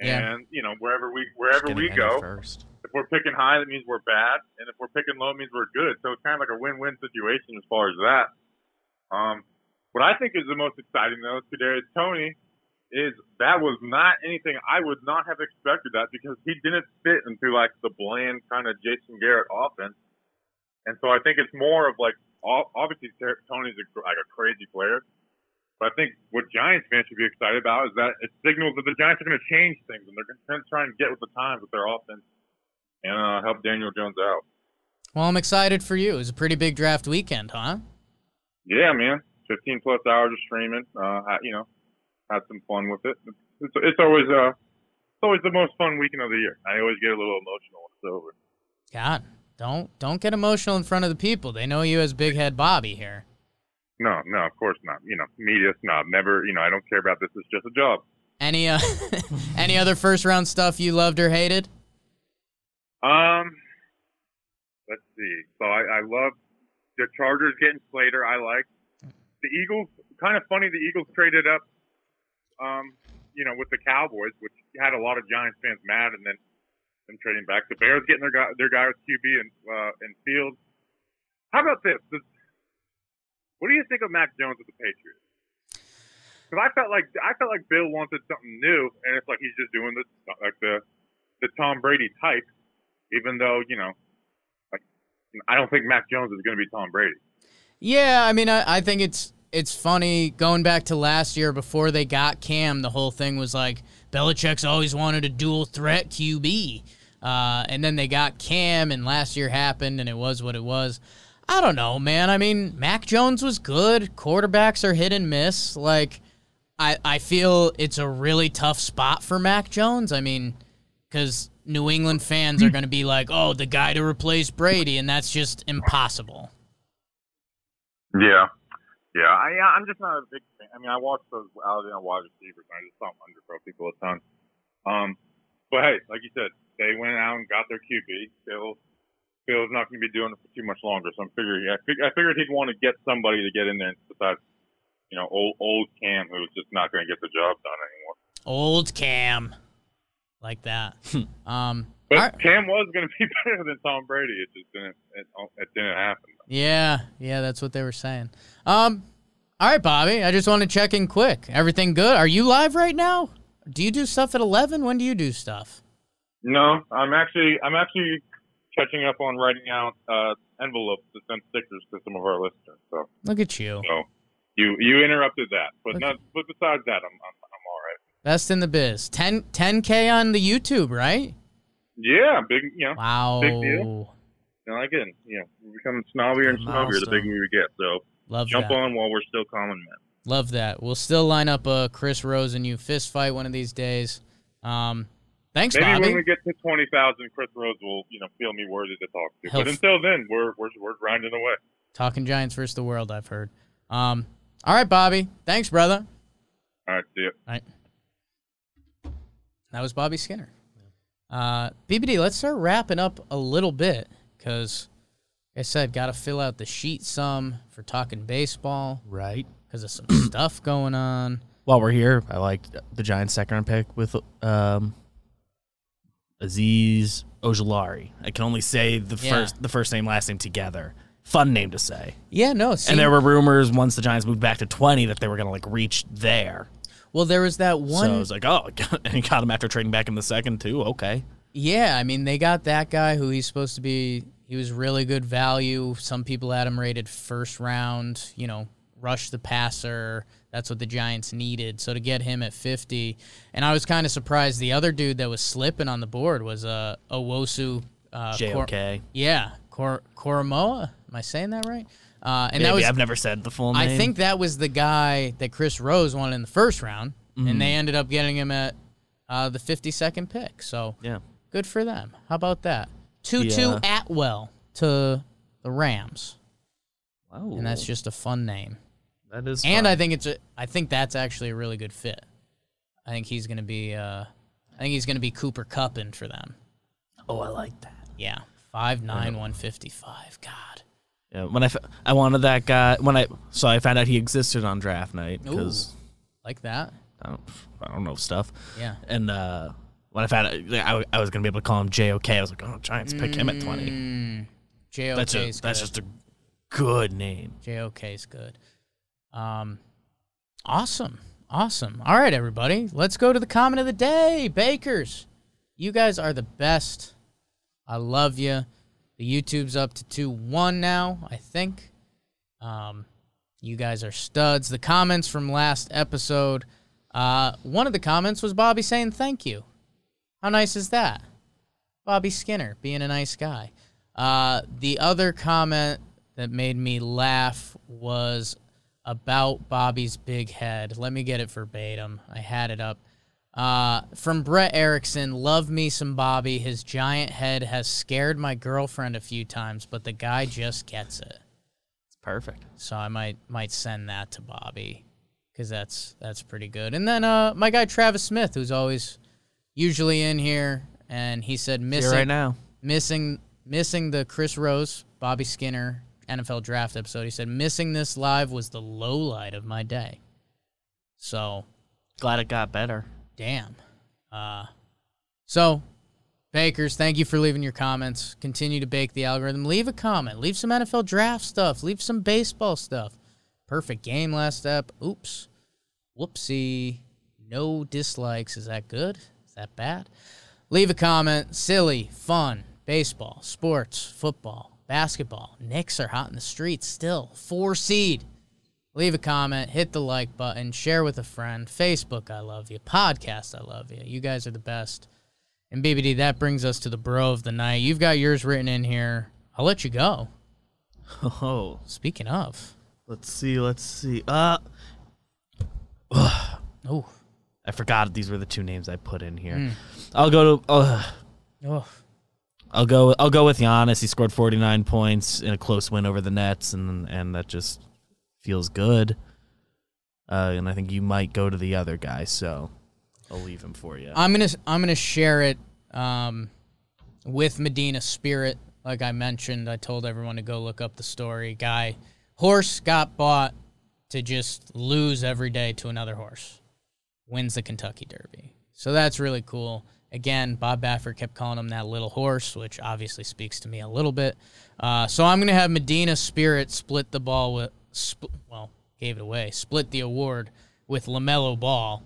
Yeah. and you know, wherever we wherever we go, first. if we're picking high, that means we're bad, and if we're picking low, it means we're good. So it's kind of like a win-win situation as far as that. Um, what I think is the most exciting though, today is Tony. Is that was not anything I would not have expected that because he didn't fit into like the bland kind of Jason Garrett offense, and so I think it's more of like obviously Tony's a, like a crazy player, but I think what Giants fans should be excited about is that it signals that the Giants are going to change things and they're going to try and get with the times with their offense and uh, help Daniel Jones out. Well, I'm excited for you. It was a pretty big draft weekend, huh? Yeah, man. 15 plus hours of streaming. Uh, I- you know, had some fun with it. It's, it's always uh, it's always the most fun weekend of the year. I always get a little emotional when it's over. God, don't don't get emotional in front of the people. They know you as Big Head Bobby here. No, no, of course not. You know, media snob. Never. You know, I don't care about this. It's just a job. Any uh, any other first round stuff you loved or hated? Um, let's see. So I, I love the Chargers getting Slater. I like the Eagles. Kind of funny. The Eagles traded up, um, you know, with the Cowboys, which had a lot of Giants fans mad, and then them trading back. The Bears getting their guy, their guy with QB and uh, and Fields. How about this? What do you think of Mac Jones with the Patriots? Because I felt like I felt like Bill wanted something new, and it's like he's just doing the like the the Tom Brady type even though you know, I don't think Mac Jones is going to be Tom Brady. Yeah, I mean, I, I think it's it's funny going back to last year before they got Cam. The whole thing was like Belichick's always wanted a dual threat QB, uh, and then they got Cam, and last year happened, and it was what it was. I don't know, man. I mean, Mac Jones was good. Quarterbacks are hit and miss. Like, I I feel it's a really tough spot for Mac Jones. I mean, because New England fans are going to be like, "Oh, the guy to replace Brady," and that's just impossible. Yeah, yeah. I I'm just not a big fan. I mean, I watch those Alabama wide receivers, and I just don't underthrow people a ton. Um, but hey, like you said, they went out and got their QB. Phil, Bill's not going to be doing it for too much longer, so I'm figuring. I, fig- I figured he'd want to get somebody to get in there besides, you know, old old Cam, who's just not going to get the job done anymore. Old Cam, like that. um, But all right. Cam was going to be better than Tom Brady. It just didn't. It, it didn't happen. yeah, yeah, that's what they were saying. Um, all right, Bobby. I just want to check in quick. Everything good? Are you live right now? Do you do stuff at eleven? When do you do stuff? No, I'm actually I'm actually catching up on writing out uh, envelopes to send stickers to some of our listeners. So, Look at you, so you you interrupted that, but not, but besides that, I'm I'm, I'm all right. Best in the biz. 10 10k on the YouTube, right? Yeah, big you know, Wow, Big deal. you know, again, you know, we're becoming snobbier and snobbier the bigger we get. So love jump that. on while we're still common men. Love that. We'll still line up a Chris Rose and you fist fight one of these days. Um, thanks, Maybe Bobby. when we get to twenty thousand, Chris Rose will you know feel me worthy to talk to. He'll But until then, we're we're we're grinding away. Talking Giants versus the world. I've heard. Um, all right, Bobby. Thanks, brother. All right, see ya. All right. That was Bobby Skinner. Uh, BBD, let's start wrapping up a little bit because, like I said, got to fill out the sheet some for talking baseball Right. because of some stuff going on. While we're here, I like the Giants' second round pick with um, Azeez Ojulari. I can only say the Yeah. first the first name last name together. fun name to say. Yeah, no. See, And there were rumors once the Giants moved back to 20 that they were going to like reach there. Well, there was that one. So I was like, oh, and he got him after trading back in the second too. Okay. Yeah, I mean, they got that guy who he's supposed to be. He was really good value. Some people had him rated first round. You know, rush the passer. That's what the Giants needed. So to get him at 50, and I was kind of surprised. The other dude that was slipping on the board was uh, Owusu. Uh, Cor- JOK. yeah, Cor- Koramoah. Am I saying that right? Uh, and Maybe that was I've never said the full name. I think that was the guy that Chris Rose wanted in the first round, Mm-hmm. and they ended up getting him at uh, the 52nd pick. So Yeah. good for them. How about that? Tutu Yeah. Atwell to the Rams. Wow. And that's just a fun name. that is. And fun. I think it's a I think that's actually a really good fit. I think he's gonna be uh I think he's gonna be Cooper Cuppin for them. oh, I like that. Yeah. Five nine one fifty five. God. Yeah, when I, f- I wanted that guy when I so I found out he existed on draft night because Like that? I don't I don't know stuff. Yeah. And uh, when I found out I, I was gonna be able to call him JOK, I was like, oh, Giants pick him at twenty. Mm, JOK's That's a, good. that's just a good name. JOK is good. Um, awesome, awesome. All right, everybody, let's go to the comment of the day. Bakers, you guys are the best. I love you. The YouTube's up to two one now, I think. Um, you guys are studs. The comments from last episode. Uh, one of the comments was Bobby saying thank you. How nice is that? Bobby Skinner being a nice guy. Uh, the other comment that made me laugh was about Bobby's big head. Let me get it verbatim. I had it up. Uh, from Brett Erickson, love me some Bobby. His giant head has scared my girlfriend a few times, but the guy just gets it. It's perfect. So I might might send that to Bobby because that's that's pretty good. And then uh, my guy Travis Smith, who's always usually in here, and he said missing right now. missing missing the Chris Rose, Bobby Skinner NFL draft episode. He said missing this live was the low light of my day. So Glad it got better. Damn. Uh, so Bakers, thank you for leaving your comments. Continue to bake the algorithm. Leave a comment. Leave some NFL draft stuff. Leave some baseball stuff. Perfect game last step. Oops. Whoopsie. No dislikes. Is that good? Is that bad? Leave a comment. Silly, fun, baseball, sports, football, basketball. Knicks are hot in the streets still. Four seed. Leave a comment, hit the like button, share with a friend. Facebook, I love you. Podcast, I love you. You guys are the best. And BBD, that brings us to the bro of the night. You've got yours written in here. I'll let you go. Oh, Speaking of, let's see. Let's see. Uh, oh, I forgot these were the two names I put in here. Hmm. I'll go to. Uh, oh, I'll go. I'll go with Giannis. He scored 49 points in a close win over the Nets, and and that just feels good. Uh, and I think you might go to the other guy, so I'll leave him for you. I'm gonna I'm gonna share it um, with Medina Spirit. Like I mentioned, I told everyone to go look up the story. Guy, horse got bought to just lose every day to another horse. Wins the Kentucky Derby. So that's really cool. Again, Bob Baffert kept calling him that little horse, which obviously speaks to me a little bit. Uh, so I'm to have Medina Spirit split the ball with, spl- well, gave it away, split the award with LaMelo Ball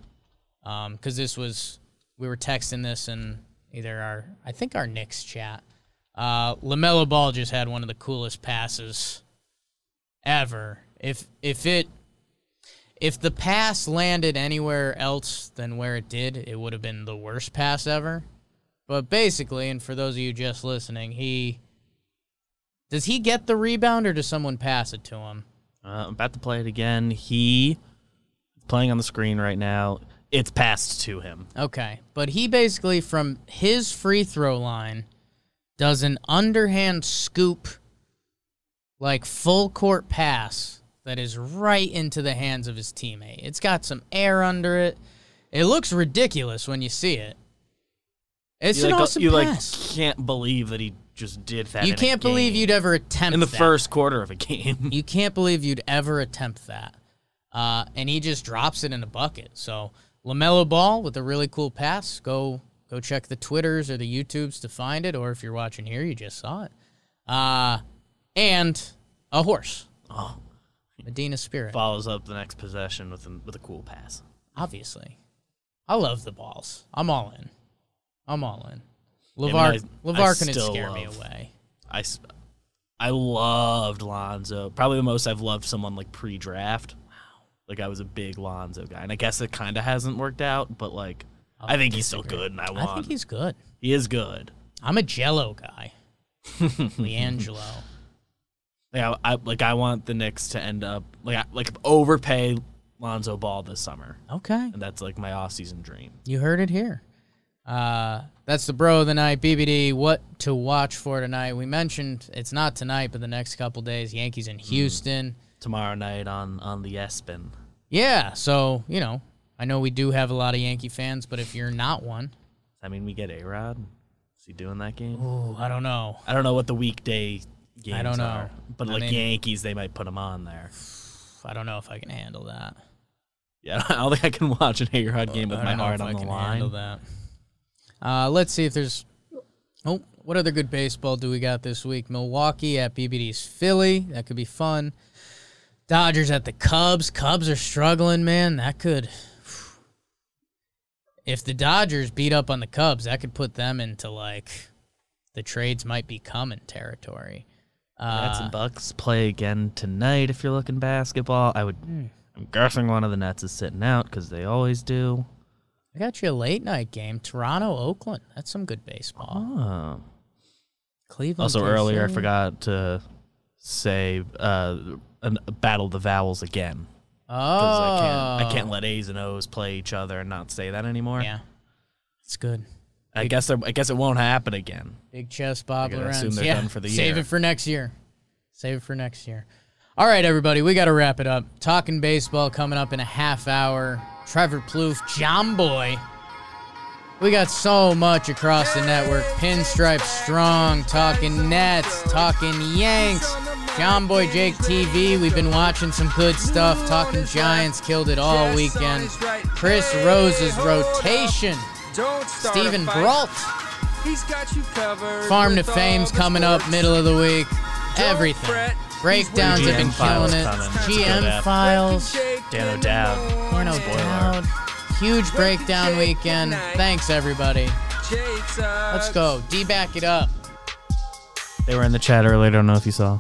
because this was we were texting this in either our I think our Knicks chat. Uh, LaMelo Ball just had one of the coolest passes ever. If if it if the pass landed anywhere else than where it did, it would have been the worst pass ever. But basically, and for those of you just listening, he does he get the rebound or does someone pass it to him? Uh, I'm about to play it again. He playing on the screen right now. It's passed to him. Okay. But he basically, from his free throw line, does an underhand scoop, like full court pass that is right into the hands of his teammate. It's got some air under it. It looks ridiculous when you see it. It's you an like, awesome you like can't believe that he just did that. you can't believe you'd ever attempt that in the that. first quarter of a game. You can't believe you'd ever attempt that. Uh, and he just drops it in a bucket. So LaMelo Ball with a really cool pass. Go go check the Twitters or the YouTubes to find it, or if you're watching here, you just saw it. Uh, and A horse. Oh, Medina Spirit. follows up the next possession with a, with a cool pass. Obviously. I love the balls. I'm all in. I'm all in. I mean, LeVar, I- LeVar I couldn't scare me love- away. I loved Lonzo. Probably the most I've loved someone like pre-draft. Wow. Like I was a big Lonzo guy, and I guess it kind of hasn't worked out, but like I think he's still good, and I want. I think he's good. he is good. I'm a Gelo guy. LiAngelo. Yeah, I like I want the Knicks to end up like I- like overpay Lonzo Ball this summer, Okay. and that's like my off-season dream. You heard it here. Uh, that's the bro of the night, BBD. What to watch for tonight? We mentioned it's not tonight, but the next couple days, Yankees in Houston. Tomorrow night on on the ESPN. Yeah, so you know, I know we do have a lot of Yankee fans, but if you're not one, I mean, we get A Rod. Is he doing that game? ooh, I don't know. I don't know what the weekday games don't know. are, but I like mean- Yankees, they might put him on there. I don't know if I can handle that. Yeah, I don't think I can watch an A Rod game with my heart on I the can line. Uh, let's see if there's. Oh, what other good baseball do we got this week? Milwaukee at BBD's Philly. That could be fun. Dodgers at the Cubs. Cubs are struggling, man. That could. If the Dodgers beat up on the Cubs, that could put them into like the trades might be coming territory. Nets Uh, and Bucks play again tonight. If you're looking basketball, I would. Hmm. I'm guessing one of the Nets is sitting out because they always do. I got you a late night game. Toronto, Oakland. That's some good baseball. Oh. Cleveland. Also, KC. earlier I forgot to say uh, an, battle the vowels again Oh, I can't. I can't let A's and O's play each other and not say that anymore. Yeah, it's good. I guess I guess it won't happen again. Big chest, Bob Lorenz. assume they're yeah, done for the save year. it for next year. Save it for next year. All right, everybody, we got to wrap it up. Talking baseball coming up in a half hour. Trevor Plouffe, Jomboy. We got so much across the network. Pinstripe Strong, talking Nets, talking Yanks. Jomboy Jake TV. We've been watching some good stuff. Talking Giants, killed it all weekend. Chris Rose's rotation. Steven. Brault. He's got you covered. Farm to Fame's coming up middle of the week. Everything. Fret. Breakdowns He's have been GM files killing it. coming. It's a good GM files. Dan O'Dowd. Dan O'Dowd. Huge breakdown weekend. Thanks, everybody. Let's Let's go. D back it up. They were in the chat earlier. I don't know if you saw.